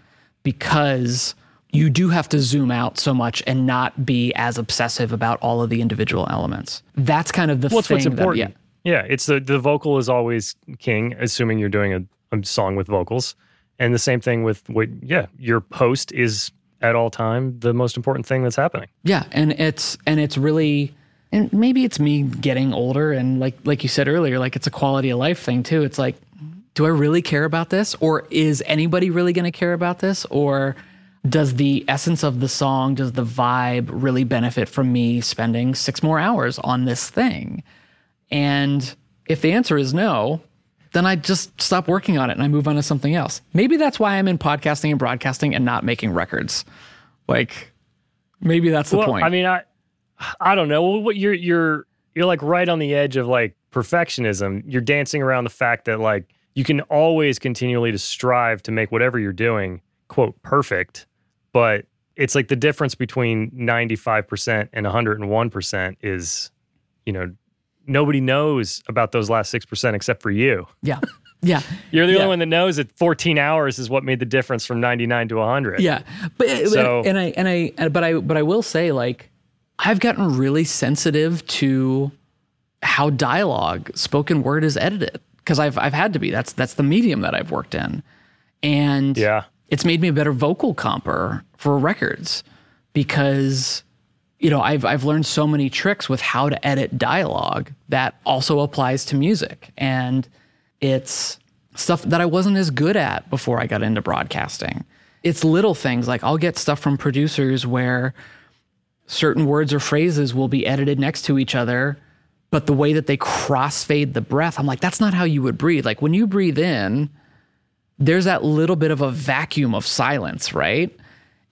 because you do have to zoom out so much and not be as obsessive about all of the individual elements. That's kind of the What's thing what's that- important? yeah. yeah, it's the the vocal is always king, assuming you're doing a, a song with vocals, and the same thing with what. Yeah, your post is at all time the most important thing that's happening. Yeah, and it's and it's really and maybe it's me getting older and like like you said earlier, like it's a quality of life thing too. It's like, do I really care about this? Or is anybody really gonna care about this? Or does the essence of the song, does the vibe really benefit from me spending six more hours on this thing? And if the answer is no, then I just stop working on it and I move on to something else. Maybe that's why I'm in podcasting and broadcasting and not making records. Like maybe that's the well, point. I mean, I I don't know. Well, what you're you're you're like right on the edge of like perfectionism. You're dancing around the fact that like you can always continually to strive to make whatever you're doing quote perfect, but it's like the difference between 95% and 101% is you know nobody knows about those last 6% except for you. Yeah. Yeah. You're the Yeah. only one that knows that 14 hours is what made the difference from 99 to 100. Yeah. But So- and I and I but I but I will say like I've gotten really sensitive to how dialogue spoken word is edited because I've I've had to be. That's that's the medium that I've worked in. And Yeah. it's made me a better vocal comper for records because you know I've I've learned so many tricks with how to edit dialogue that also applies to music and it's stuff that I wasn't as good at before I got into broadcasting. It's little things like I'll get stuff from producers where certain words or phrases will be edited next to each other but the way that they crossfade the breath I'm like that's not how you would breathe. Like when you breathe in there's that little bit of a vacuum of silence, right?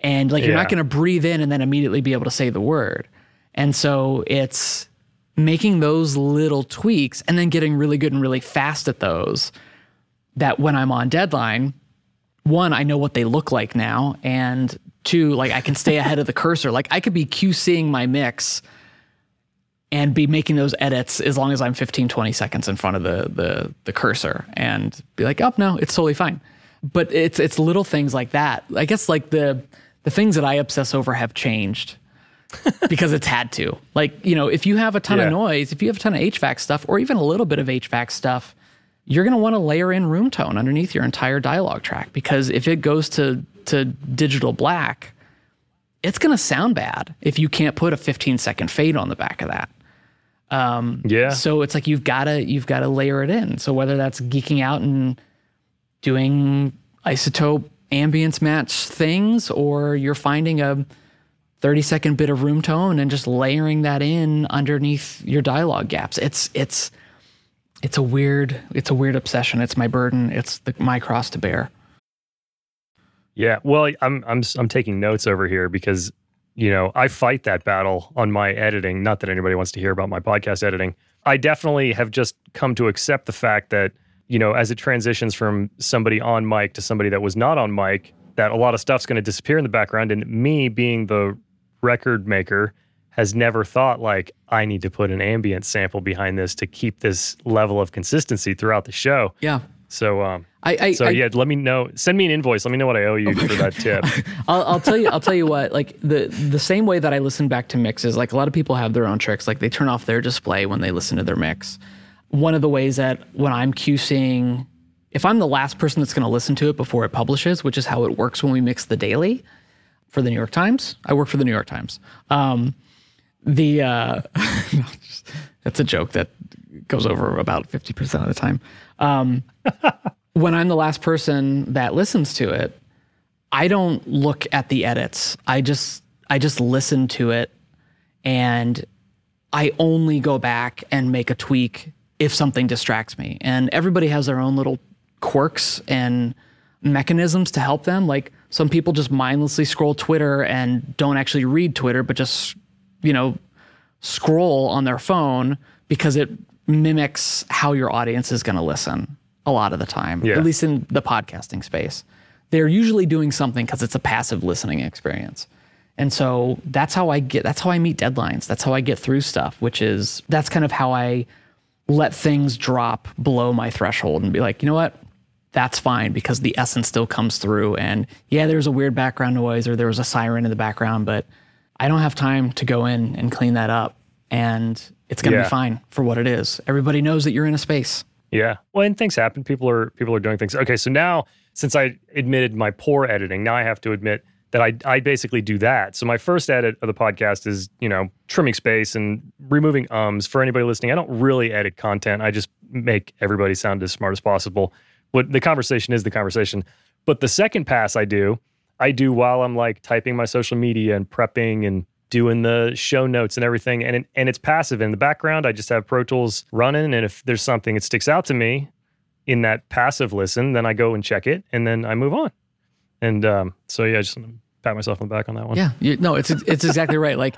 And like you're not going to breathe in and then immediately be able to say the word. And so it's making those little tweaks and then getting really good and really fast at those that when I'm on deadline, one, I know what they look like now. And two, like I can stay ahead of the cursor. Like I could be QCing my mix and be making those edits as long as I'm 15, 20 seconds in front of the the the cursor and be like, oh no, it's totally fine. But it's it's little things like that. I guess like the the things that I obsess over have changed because it's had to. Like, you know, if you have a ton Yeah. of noise, if you have a ton of HVAC stuff, or even a little bit of HVAC stuff, you're going to want to layer in room tone underneath your entire dialogue track because if it goes to to digital black, it's going to sound bad if you can't put a 15 second fade on the back of that. Um, Yeah. So it's like you've got to you've got to layer it in. So whether that's geeking out and doing iZotope ambience match things, or you're finding a 30 second bit of room tone and just layering that in underneath your dialogue gaps. It's it's it's a weird it's a weird obsession. It's my burden. It's the, my cross to bear. Yeah, well, I'm I'm I'm taking notes over here because you know I fight that battle on my editing. Not that anybody wants to hear about my podcast editing. I definitely have just come to accept the fact that you know as it transitions from somebody on mic to somebody that was not on mic, that a lot of stuff's going to disappear in the background. And me being the record maker has never thought like I need to put an ambient sample behind this to keep this level of consistency throughout the show. Yeah. So um, I, I, so I, yeah, let me know. Send me an invoice. Let me know what I owe you for that tip. I'll, I'll tell you. I'll tell you what. Like the the same way that I listen back to mixes. Like a lot of people have their own tricks. Like they turn off their display when they listen to their mix. One of the ways that when I'm QCing, if I'm the last person that's going to listen to it before it publishes, which is how it works when we mix the daily for the New York Times. I work for the New York Times. Um, the uh, that's a joke that goes over about fifty percent of the time. Um, when I'm the last person that listens to it, I don't look at the edits. I just I just listen to it and I only go back and make a tweak if something distracts me. And everybody has their own little quirks and mechanisms to help them. Like some people just mindlessly scroll Twitter and don't actually read Twitter, but just, you know, scroll on their phone because it mimics how your audience is going to listen a lot of the time, Yeah. at least in the podcasting space. They're usually doing something because it's a passive listening experience. And so that's how I get, that's how I meet deadlines. That's how I get through stuff, which is, that's kind of how I let things drop below my threshold and be like, you know what? That's fine because the essence still comes through. And yeah, there's a weird background noise or there was a siren in the background, but I don't have time to go in and clean that up. And it's going to Yeah. be fine for what it is. Everybody knows that you're in a space. Yeah. Well, and things happen. People are people are doing things. Okay, so now since I admitted my poor editing, now I have to admit that I I basically do that. So my first edit of the podcast is, you know, trimming space and removing ums. For anybody listening, I don't really edit content. I just make everybody sound as smart as possible. What the conversation is the conversation. But the second pass I do, I do while I'm like typing my social media and prepping and doing the show notes and everything and it, and it's passive in the background I just have Pro Tools running and if there's something that sticks out to me in that passive listen then I go and check it and then I move on and um, so yeah I just pat myself on the back on that one Yeah, you, no, it's it's exactly right. Like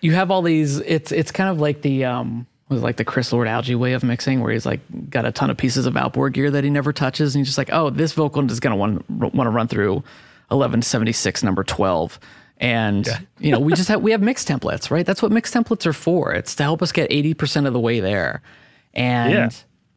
you have all these. It's it's kind of like the um was like the Chris Lord-Alge way of mixing, where he's like got a ton of pieces of outboard gear that he never touches, and he's just like, oh, this vocal is gonna want want to run through eleven seventy six number twelve. And you know, we just have we have mix templates, right? That's what mix templates are for. It's to help us get eighty percent of the way there. And Yeah.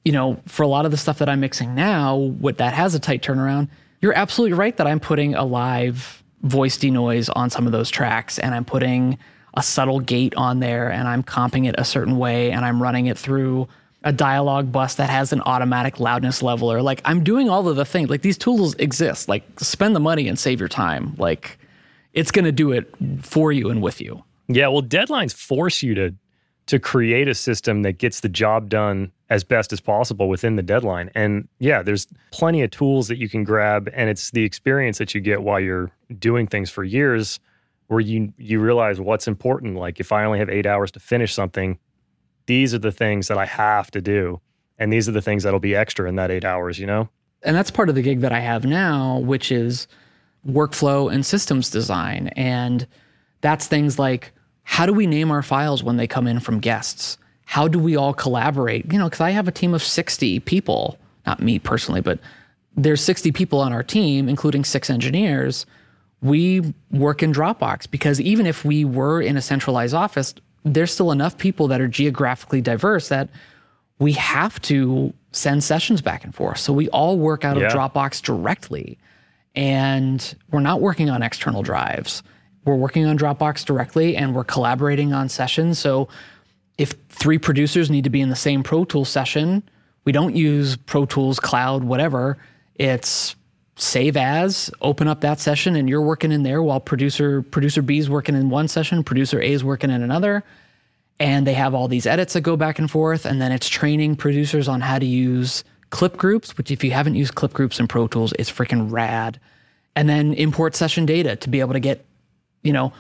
you know, for a lot of the stuff that I'm mixing now, what that has a tight turnaround, you're absolutely right that I'm putting a live voice denoise on some of those tracks and I'm putting a subtle gate on there and I'm comping it a certain way and I'm running it through a dialogue bus that has an automatic loudness leveler. Like I'm doing all of the things. Like these tools exist. Like spend the money and save your time. Like it's going to do it for you and with you. Yeah, well, deadlines force you to to create a system that gets the job done as best as possible within the deadline. And yeah, there's plenty of tools that you can grab, and it's the experience that you get while you're doing things for years, where you you realize what's important. Like if I only have eight hours to finish something, these are the things that I have to do, and these are the things that'll be extra in that eight hours. You know? and that's part of the gig that I have now, which is workflow and systems design. And that's things like how do we name our files when they come in from guests? How do we all collaborate? You know, because I have a team of 60 people, not me personally, but there's 60 people on our team, including six engineers. We work in Dropbox because even if we were in a centralized office, there's still enough people that are geographically diverse that we have to send sessions back and forth. So we all work out Yeah. of Dropbox directly. And we're not working on external drives. We're working on Dropbox directly and we're collaborating on sessions. So if three producers need to be in the same Pro Tools session, we don't use Pro Tools Cloud, whatever. It's save as, open up that session, and you're working in there while producer producer B is working in one session, producer A is working in another and they have all these edits that go back and forth and then it's training producers on how to use clip groups which if you haven't used clip groups in pro tools it's freaking rad and then import session data to be able to get you know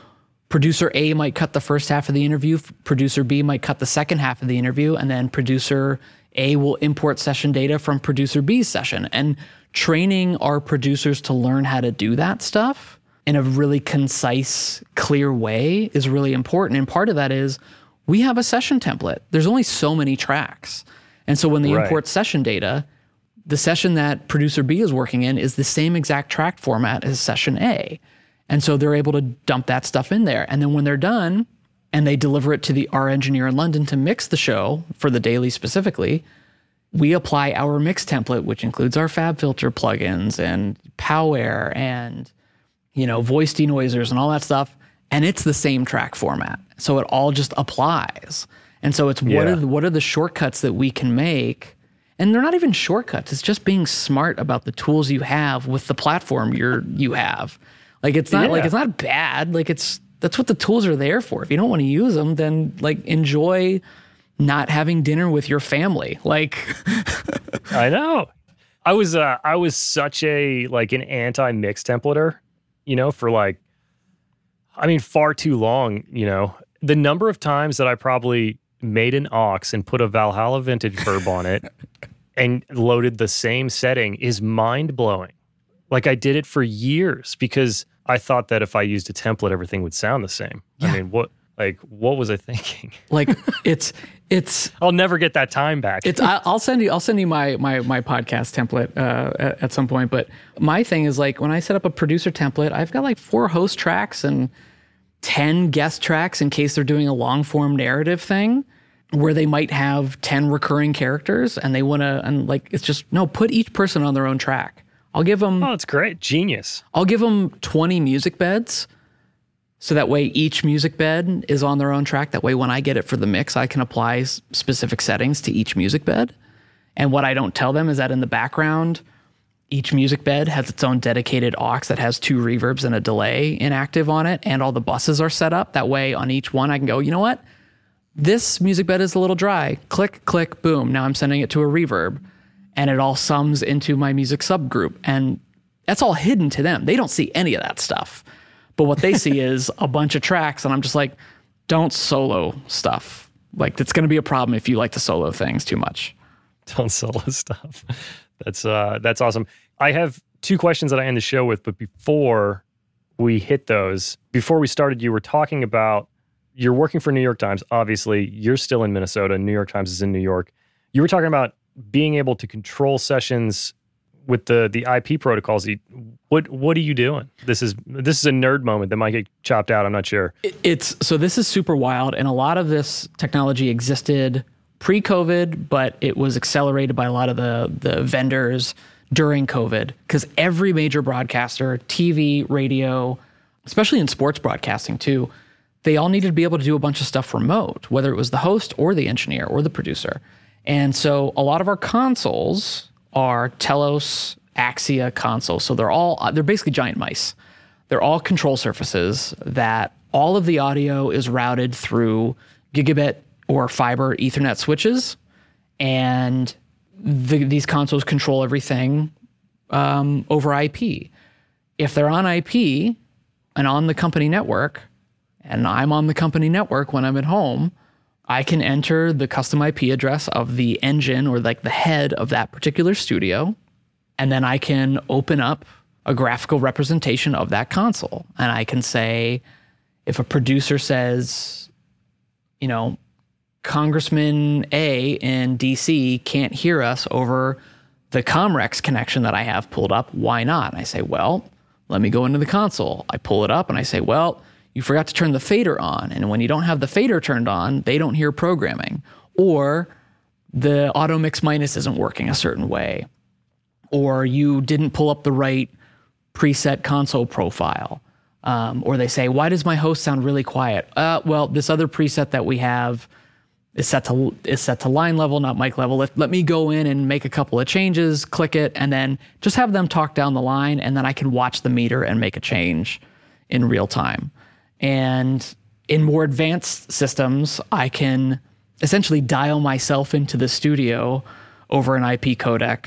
producer a might cut the first half of the interview producer b might cut the second half of the interview and then producer a will import session data from producer b's session and training our producers to learn how to do that stuff in a really concise, clear way is really important. And part of that is we have a session template. There's only so many tracks. And so when they Right. import session data, the session that producer B is working in is the same exact track format as session A. And so they're able to dump that stuff in there. And then when they're done and they deliver it to the R engineer in London to mix the show for the daily specifically, we apply our mix template, which includes our FabFilter plugins and Powair and you know voice denoisers and all that stuff, and it's the same track format. So it all just applies. And so it's what Yeah. are the, what are the shortcuts that we can make? And they're not even shortcuts. It's just being smart about the tools you have with the platform you're you have. Like it's not like it's not bad. Like it's that's what the tools are there for. If you don't want to use them, then like enjoy not having dinner with your family. Like I know. I was uh I was such a like an anti mix templater, you know, for like I mean far too long, you know. the number of times that I probably made an aux and put a Valhalla vintage verb on it and loaded the same setting is mind blowing. Like I did it for years because I thought that if I used a template, everything would sound the same. Yeah. I mean, what like what was I thinking? Like it's it's I'll never get that time back. it's I'll send you I'll send you my my my podcast template uh, at, at some point. But my thing is like when I set up a producer template, I've got like four host tracks and ten guest tracks in case they're doing a long form narrative thing where they might have 10 recurring characters and they want to and like it's just no put each person on their own track i'll give them oh, it's great. Genius. I'll give them 20 music beds. So that way each music bed is on their own track. That way when I get it for the mix, I can apply specific settings to each music bed. And what I don't tell them is that in the background, each music bed has its own dedicated aux that has two reverbs and a delay inactive on it. And all the buses are set up. That way on each one, I can go, you know what? This music bed is a little dry. Click, click, boom. Now I'm sending it to a reverb. And it all sums into my music subgroup. And that's all hidden to them. They don't see any of that stuff. But what they see is a bunch of tracks, and I'm just like, don't solo stuff. Like it's going to be a problem if you like to solo things too much. Don't solo stuff. That's uh that's awesome. I have two questions that I end the show with, but before we hit those, before we started, you were talking about you're working for New York Times. Obviously, you're still in Minnesota. New York Times is in New York. You were talking about being able to control sessions with the the IP protocols. What what are you doing? This is this is a nerd moment that might get chopped out. I'm not sure. It's so this is super wild, and a lot of this technology existed pre-COVID, but it was accelerated by a lot of the the vendors during COVID because every major broadcaster, TV, radio, especially in sports broadcasting too, they all needed to be able to do a bunch of stuff remote, whether it was the host or the engineer or the producer. And so a lot of our consoles are Telos Axia consoles. So they're all they're basically giant mice. They're all control surfaces that all of the audio is routed through gigabit or fiber Ethernet switches, and the, these consoles control everything um, over IP. If they're on IP and on the company network, and I'm on the company network when I'm at home, I can enter the custom IP address of the engine or like the head of that particular studio, and then I can open up a graphical representation of that console. And I can say, if a producer says, you know, Congressman A in DC can't hear us over the Comrex connection that I have pulled up, why not? I say, well, let me go into the console. I pull it up and I say, well, you forgot to turn the fader on. And when you don't have the fader turned on, they don't hear programming. Or the auto mix minus isn't working a certain way. Or you didn't pull up the right preset console profile. Um, or they say, why does my host sound really quiet? Uh, well, this other preset that we have is set to is set to line level, not mic level. Let, let me go in and make a couple of changes, click it, and then just have them talk down the line, and then I can watch the meter and make a change in real time. And in more advanced systems, I can essentially dial myself into the studio over an IP codec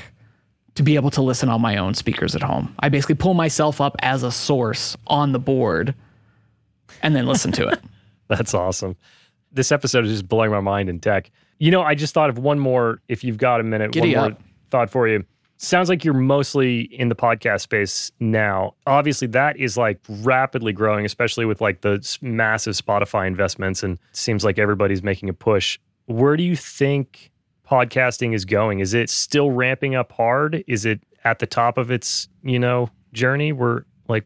to be able to listen on my own speakers at home. I basically pull myself up as a source on the board and then listen to it. That's awesome. This episode is just blowing my mind in tech. You know, I just thought of one more, if you've got a minute, Giddy one more thought for you. Sounds like you're mostly in the podcast space now. Obviously, that is like rapidly growing, especially with like the massive Spotify investments, and it seems like everybody's making a push. Where do you think podcasting is going? Is it still ramping up hard? Is it at the top of its, you know, journey? Where like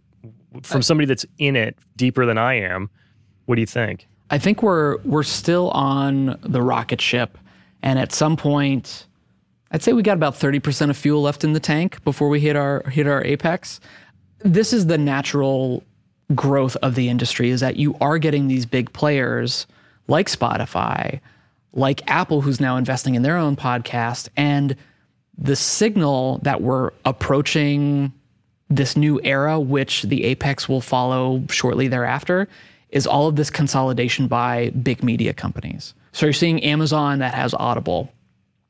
from uh, somebody that's in it deeper than I am, what do you think? I think we're we're still on the rocket ship, and at some point, I'd say we got about thirty percent of fuel left in the tank before we hit our hit our apex. This is the natural growth of the industry: is that you are getting these big players like Spotify, like Apple, who's now investing in their own podcast, and the signal that we're approaching this new era, which the apex will follow shortly thereafter, is all of this consolidation by big media companies. So you're seeing Amazon that has Audible.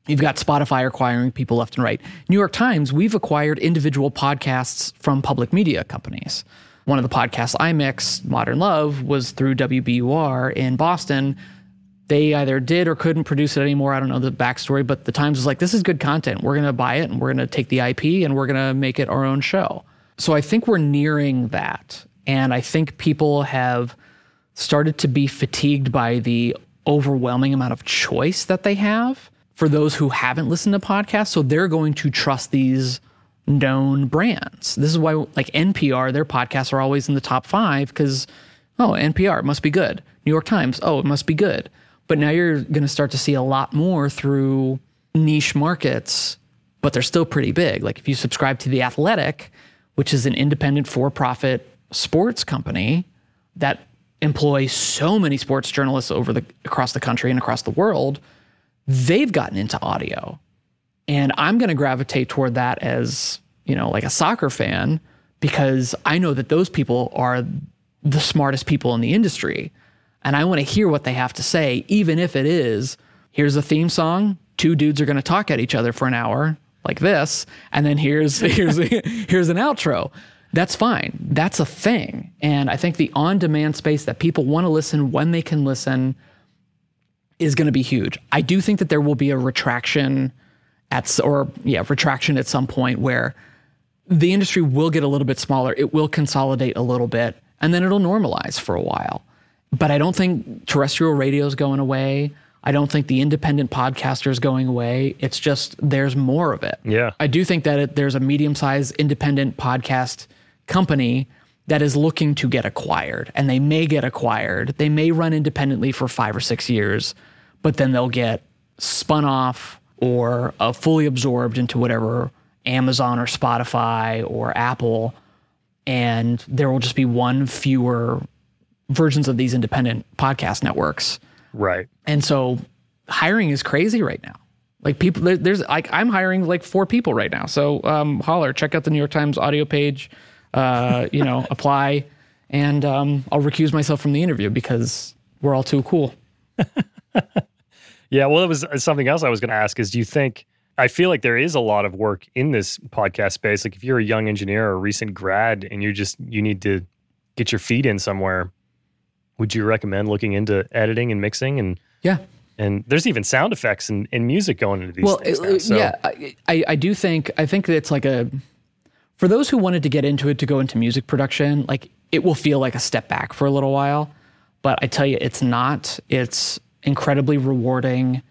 You've got Spotify acquiring people left and right. New York Times, we've acquired individual podcasts from public media companies. one of the podcasts I mix, Modern Love, was through WBUR in Boston. They either did or couldn't produce it anymore. I don't know the backstory, but the Times was like, this is good content. We're going to buy it and we're going to take the IP and we're going to make it our own show. So I think we're nearing that. And I think people have started to be fatigued by the overwhelming amount of choice that they have for those who haven't listened to podcasts. So they're going to trust these known brands. This is why, like NPR, their podcasts are always in the top five because, oh, NPR, it must be good. New York Times, oh, it must be good. But now you're going to start to see a lot more through niche markets, but they're still pretty big. Like if you subscribe to The Athletic, which is an independent for profit sports company that employs so many sports journalists over the across the country and across the world, they've gotten into audio. And I'm going to gravitate toward that as, you know, like a soccer fan because I know that those people are the smartest people in the industry. And I want to hear what they have to say, even if it is here's a theme song, two dudes are going to talk at each other for an hour like this, and then here's here's here's an outro. That's fine. That's a thing. And I think the on-demand space that people want to listen when they can listen is going to be huge. I do think that there will be a retraction at or yeah, retraction at some point where the industry will get a little bit smaller. It will consolidate a little bit and then it'll normalize for a while. But I don't think terrestrial radio is going away. I don't think the independent podcaster is going away. It's just there's more of it. Yeah. I do think that it, there's a medium sized independent podcast company that is looking to get acquired and they may get acquired. They may run independently for five or six years, but then they'll get spun off or uh, fully absorbed into whatever Amazon or Spotify or Apple. And there will just be one fewer versions of these independent podcast networks. Right. And so hiring is crazy right now. Like people, there, there's like I'm hiring like four people right now. So um, holler, check out the New York Times audio page. Uh, you know, apply, and um, I'll recuse myself from the interview because we're all too cool. yeah. Well, it was uh, something else I was going to ask. Is do you think? I feel like there is a lot of work in this podcast space. Like if you're a young engineer or a recent grad and you just you need to get your feet in somewhere, would you recommend looking into editing and mixing and yeah and there's even sound effects and, and music going into these well, things now, so. yeah I, I do think i think it's like a for those who wanted to get into it to go into music production like it will feel like a step back for a little while but i tell you it's not it's incredibly rewarding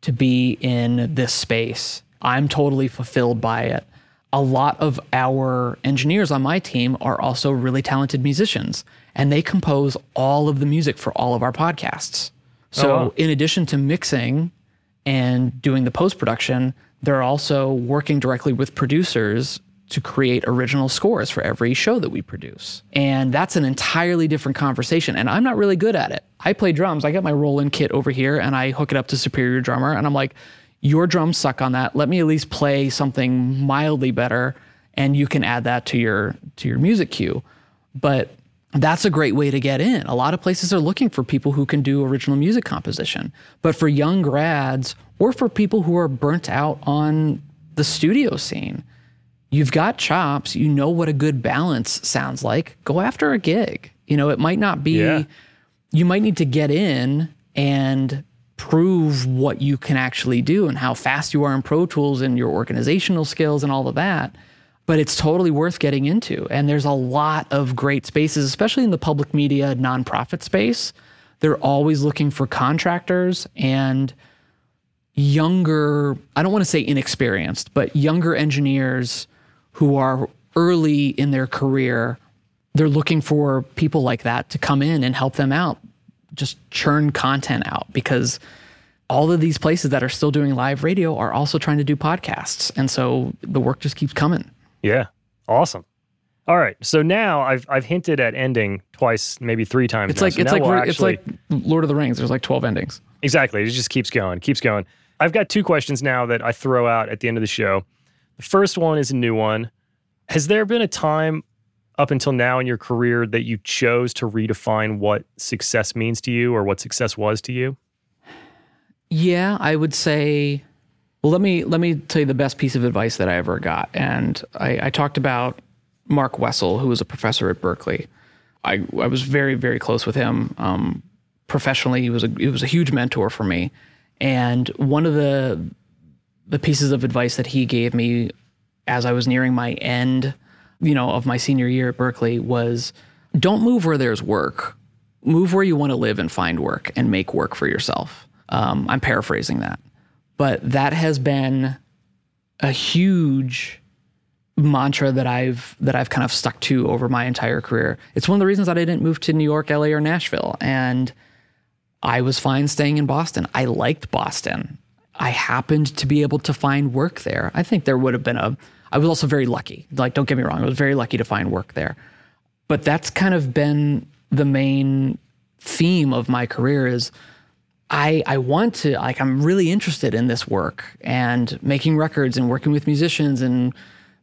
to be in this space i'm totally fulfilled by it a lot of our engineers on my team are also really talented musicians and they compose all of the music for all of our podcasts. So, oh, wow. in addition to mixing and doing the post production, they're also working directly with producers to create original scores for every show that we produce. And that's an entirely different conversation. And I'm not really good at it. I play drums. I got my Roland kit over here and I hook it up to Superior Drummer. And I'm like, your drums suck on that. Let me at least play something mildly better, and you can add that to your to your music cue. But that's a great way to get in. A lot of places are looking for people who can do original music composition. But for young grads or for people who are burnt out on the studio scene, you've got chops, you know what a good balance sounds like. Go after a gig. You know, it might not be yeah. you might need to get in and prove what you can actually do and how fast you are in Pro Tools and your organizational skills and all of that. But it's totally worth getting into. And there's a lot of great spaces, especially in the public media nonprofit space. They're always looking for contractors and younger, I don't want to say inexperienced, but younger engineers who are early in their career. They're looking for people like that to come in and help them out just churn content out because all of these places that are still doing live radio are also trying to do podcasts. And so the work just keeps coming. Yeah. Awesome. All right. So now I've I've hinted at ending twice, maybe three times. It's now. like so it's like we'll actually, it's like Lord of the Rings. There's like 12 endings. Exactly. It just keeps going, keeps going. I've got two questions now that I throw out at the end of the show. The first one is a new one. Has there been a time up until now in your career that you chose to redefine what success means to you or what success was to you? Yeah, I would say. Well, let me let me tell you the best piece of advice that I ever got, and I, I talked about Mark Wessel, who was a professor at Berklee. I, I was very, very close with him. Um, professionally, he was a he was a huge mentor for me. And one of the the pieces of advice that he gave me as I was nearing my end, you know, of my senior year at Berklee was don't move where there's work. Move where you want to live and find work and make work for yourself. Um, I'm paraphrasing that, but that has been a huge mantra that I've that I've kind of stuck to over my entire career. It's one of the reasons that I didn't move to New York, LA, or Nashville, and I was fine staying in Boston. I liked Boston. I happened to be able to find work there. I think there would have been a. I was also very lucky. Like, don't get me wrong, I was very lucky to find work there. But that's kind of been the main theme of my career is I I want to like I'm really interested in this work and making records and working with musicians and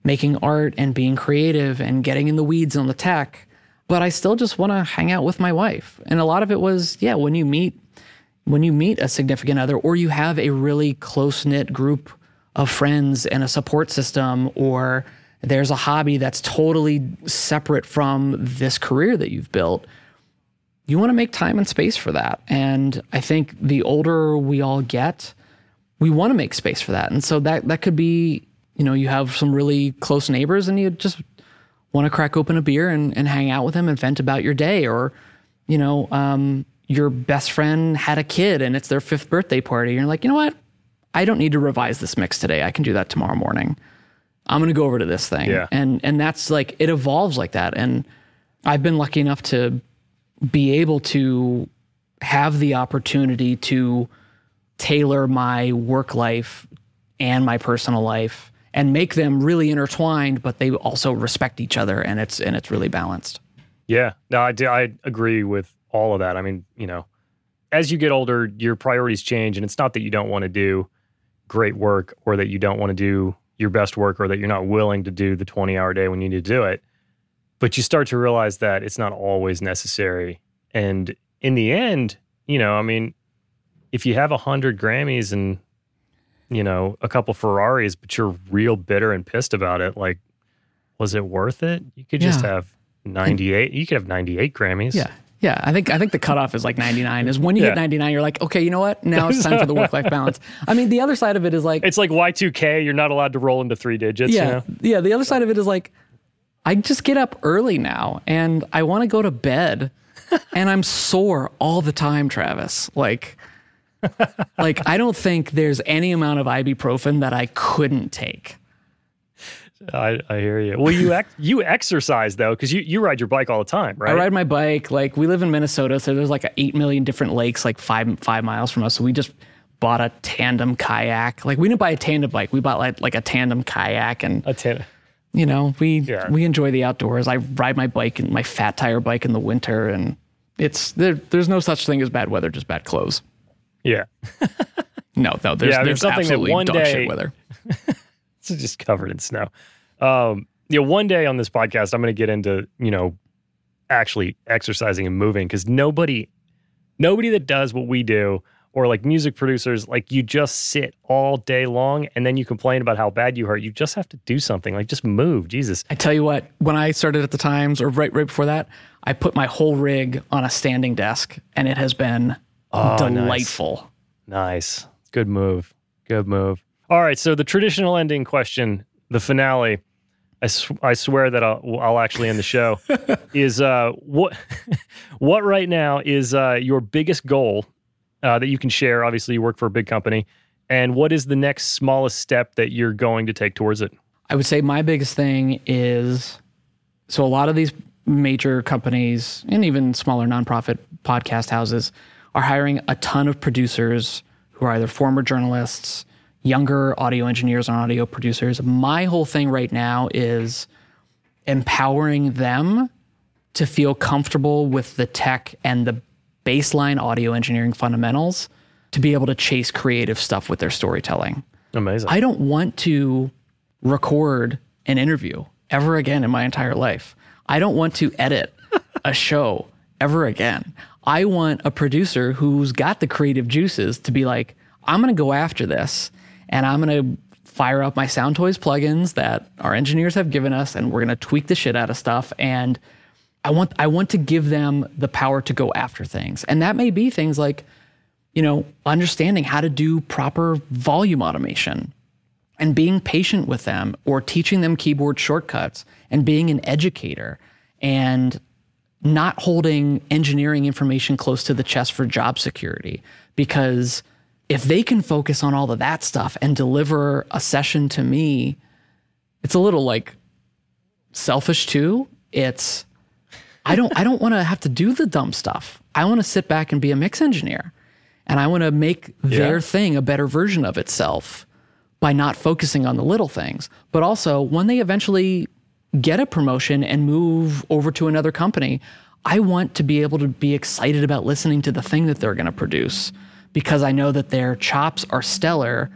making art and being creative and getting in the weeds on the tech. But I still just want to hang out with my wife. And a lot of it was, yeah, when you meet when you meet a significant other or you have a really close knit group of friends and a support system, or there's a hobby that's totally separate from this career that you've built, you want to make time and space for that. And I think the older we all get, we want to make space for that. And so that that could be, you know, you have some really close neighbors and you just want to crack open a beer and, and hang out with them and vent about your day or, you know, um, your best friend had a kid and it's their fifth birthday party. You're like, you know what? I don't need to revise this mix today. I can do that tomorrow morning. I'm going to go over to this thing. Yeah. And and that's like it evolves like that. And I've been lucky enough to be able to have the opportunity to tailor my work life and my personal life and make them really intertwined, but they also respect each other and it's and it's really balanced. Yeah, no, I do, I agree with all of that. I mean, you know, as you get older, your priorities change, and it's not that you don't want to do great work or that you don't want to do your best work or that you're not willing to do the 20 hour day when you need to do it. But you start to realize that it's not always necessary. And in the end, you know, I mean, if you have a hundred Grammys and, you know, a couple Ferraris, but you're real bitter and pissed about it, like, was it worth it? You could just have 98. You could have 98 Grammys. Yeah. Yeah, I think I think the cutoff is like 99. Is when you Yeah. hit 99, you're like, okay, you know what? Now it's time for the work life balance. I mean, the other side of it is like, It's like Y2K. You're not allowed to roll into three digits. yeah, You know? yeah. The other side of it is like, I just get up early now, and I want to go to bed, and I'm sore all the time, Travis. Like, like I don't think there's any amount of ibuprofen that I couldn't take. I, I hear you. Well, you ex- you exercise though, because you, you ride your bike all the time, right? I ride my bike. Like we live in Minnesota, so there's like eight million different lakes, like five five miles from us. So we just bought a tandem kayak. Like we didn't buy a tandem bike. We bought like like a tandem kayak, and A ten- you know we Yeah. we enjoy the outdoors. I ride my bike and my fat tire bike in the winter, and it's there. There's no such thing as bad weather, just bad clothes. yeah. No, no. There's, Yeah, mean, there's something that absolutely one dog day- shit weather. It's just covered in snow. Um, you know, one day on this podcast, I'm going to get into you know actually exercising and moving because nobody, nobody that does what we do or like music producers, like you just sit all day long and then you complain about how bad you hurt. You just have to do something. Like just move. Jesus. I tell you what, when I started at the Times, or right right before that, I put my whole rig on a standing desk, and it has been Oh, nice. delightful. Nice. Good move. Good move. All right. So the traditional ending question, the finale. I, sw- I swear that I'll, I'll actually end the show. is uh, what what right now is uh, your biggest goal uh, that you can share? Obviously, you work for a big company, and what is the next smallest step that you're going to take towards it? I would say my biggest thing is so a lot of these major companies and even smaller nonprofit podcast houses are hiring a ton of producers who are either former journalists, younger audio engineers and audio producers. My whole thing right now is empowering them to feel comfortable with the tech and the baseline audio engineering fundamentals to be able to chase creative stuff with their storytelling. Amazing. I don't want to record an interview ever again in my entire life. I don't want to edit a show ever again. I want a producer who's got the creative juices to be like, I'm going to go after this and I'm going to fire up my Soundtoys plugins that our engineers have given us, and we're going to tweak the shit out of stuff. And I want I want to give them the power to go after things, and that may be things like, you know, understanding how to do proper volume automation, and being patient with them, or teaching them keyboard shortcuts, and being an educator, and not holding engineering information close to the chest for job security because if they can focus on all of that stuff and deliver a session to me, it's a little like selfish too. It's I don't I don't want to have to do the dumb stuff. I want to sit back and be a mix engineer. And I want to make yeah. their thing a better version of itself by not focusing on the little things. But also when they eventually get a promotion and move over to another company, I want to be able to be excited about listening to the thing that they're going to produce because I know that their chops are stellar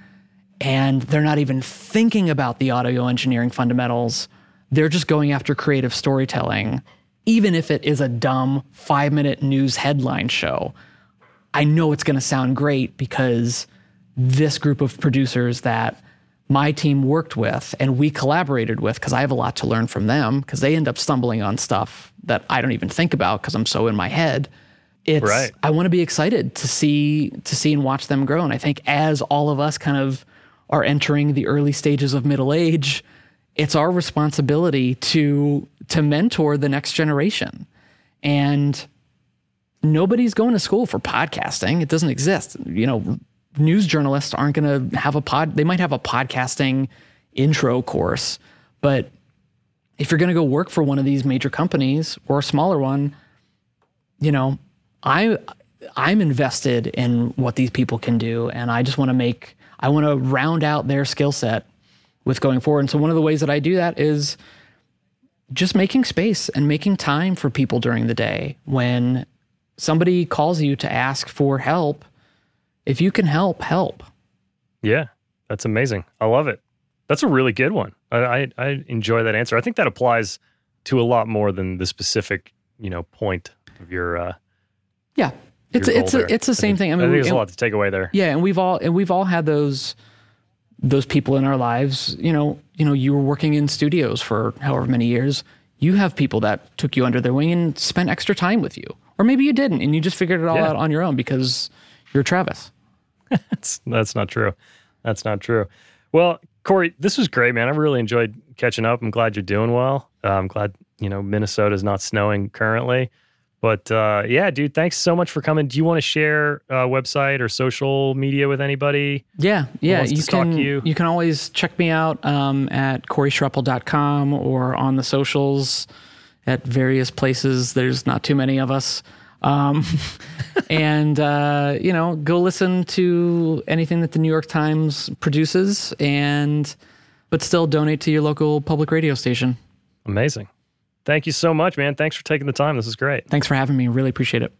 and they're not even thinking about the audio engineering fundamentals. They're just going after creative storytelling, even if it is a dumb five minute news headline show. I know it's going to sound great because this group of producers that my team worked with and we collaborated with because I have a lot to learn from them because they end up stumbling on stuff that I don't even think about because I'm so in my head. It's right. I want to be excited to see to see and watch them grow. And I think as all of us kind of are entering the early stages of middle age, it's our responsibility to to mentor the next generation. And nobody's going to school for podcasting. It doesn't exist. You know, news journalists aren't going to have a pod. They might have a podcasting intro course, but if you're going to go work for one of these major companies or a smaller one, you know, I I'm invested in what these people can do, and I just want to make I want to round out their skill set with going forward. And so one of the ways that I do that is just making space and making time for people during the day when somebody calls you to ask for help if you can help, help. Yeah, that's amazing. I love it. That's a really good one. I, I, I enjoy that answer. I think that applies to a lot more than the specific, you know, point of your. Uh, yeah, it's it's a, it's the same thing. I mean, I think there's a lot to take away there. Yeah, and we've all and we've all had those those people in our lives. You know, you know, you were working in studios for however many years. You have people that took you under their wing and spent extra time with you, or maybe you didn't, and you just figured it all yeah. out on your own because you're Travis. that's that's not true. That's not true. Well, Corey, this was great, man. I really enjoyed catching up. I'm glad you're doing well. Uh, I'm glad you know Minnesota's not snowing currently. But uh, yeah, dude, thanks so much for coming. Do you want to share a website or social media with anybody? Yeah, yeah. You can you? you? can always check me out um, at coreyschreppel.com or on the socials at various places. There's not too many of us. Um, and, uh, you know, go listen to anything that the New York Times produces and, but still donate to your local public radio station. Amazing. Thank you so much, man. Thanks for taking the time. This is great. Thanks for having me. Really appreciate it.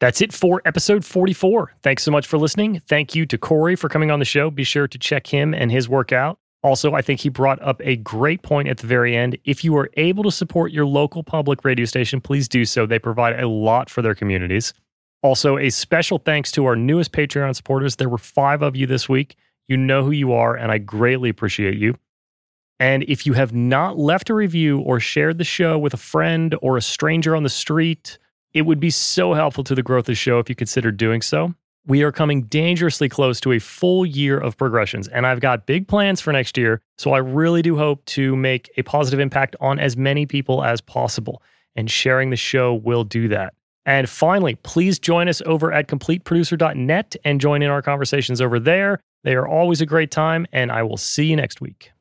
That's it for episode 44. Thanks so much for listening. Thank you to Corey for coming on the show. Be sure to check him and his work out. Also, I think he brought up a great point at the very end. If you are able to support your local public radio station, please do so. They provide a lot for their communities. Also, a special thanks to our newest Patreon supporters. There were five of you this week. You know who you are, and I greatly appreciate you. And if you have not left a review or shared the show with a friend or a stranger on the street, it would be so helpful to the growth of the show if you consider doing so we are coming dangerously close to a full year of progressions, and I've got big plans for next year. So I really do hope to make a positive impact on as many people as possible, and sharing the show will do that. And finally, please join us over at completeproducer.net and join in our conversations over there. They are always a great time, and I will see you next week.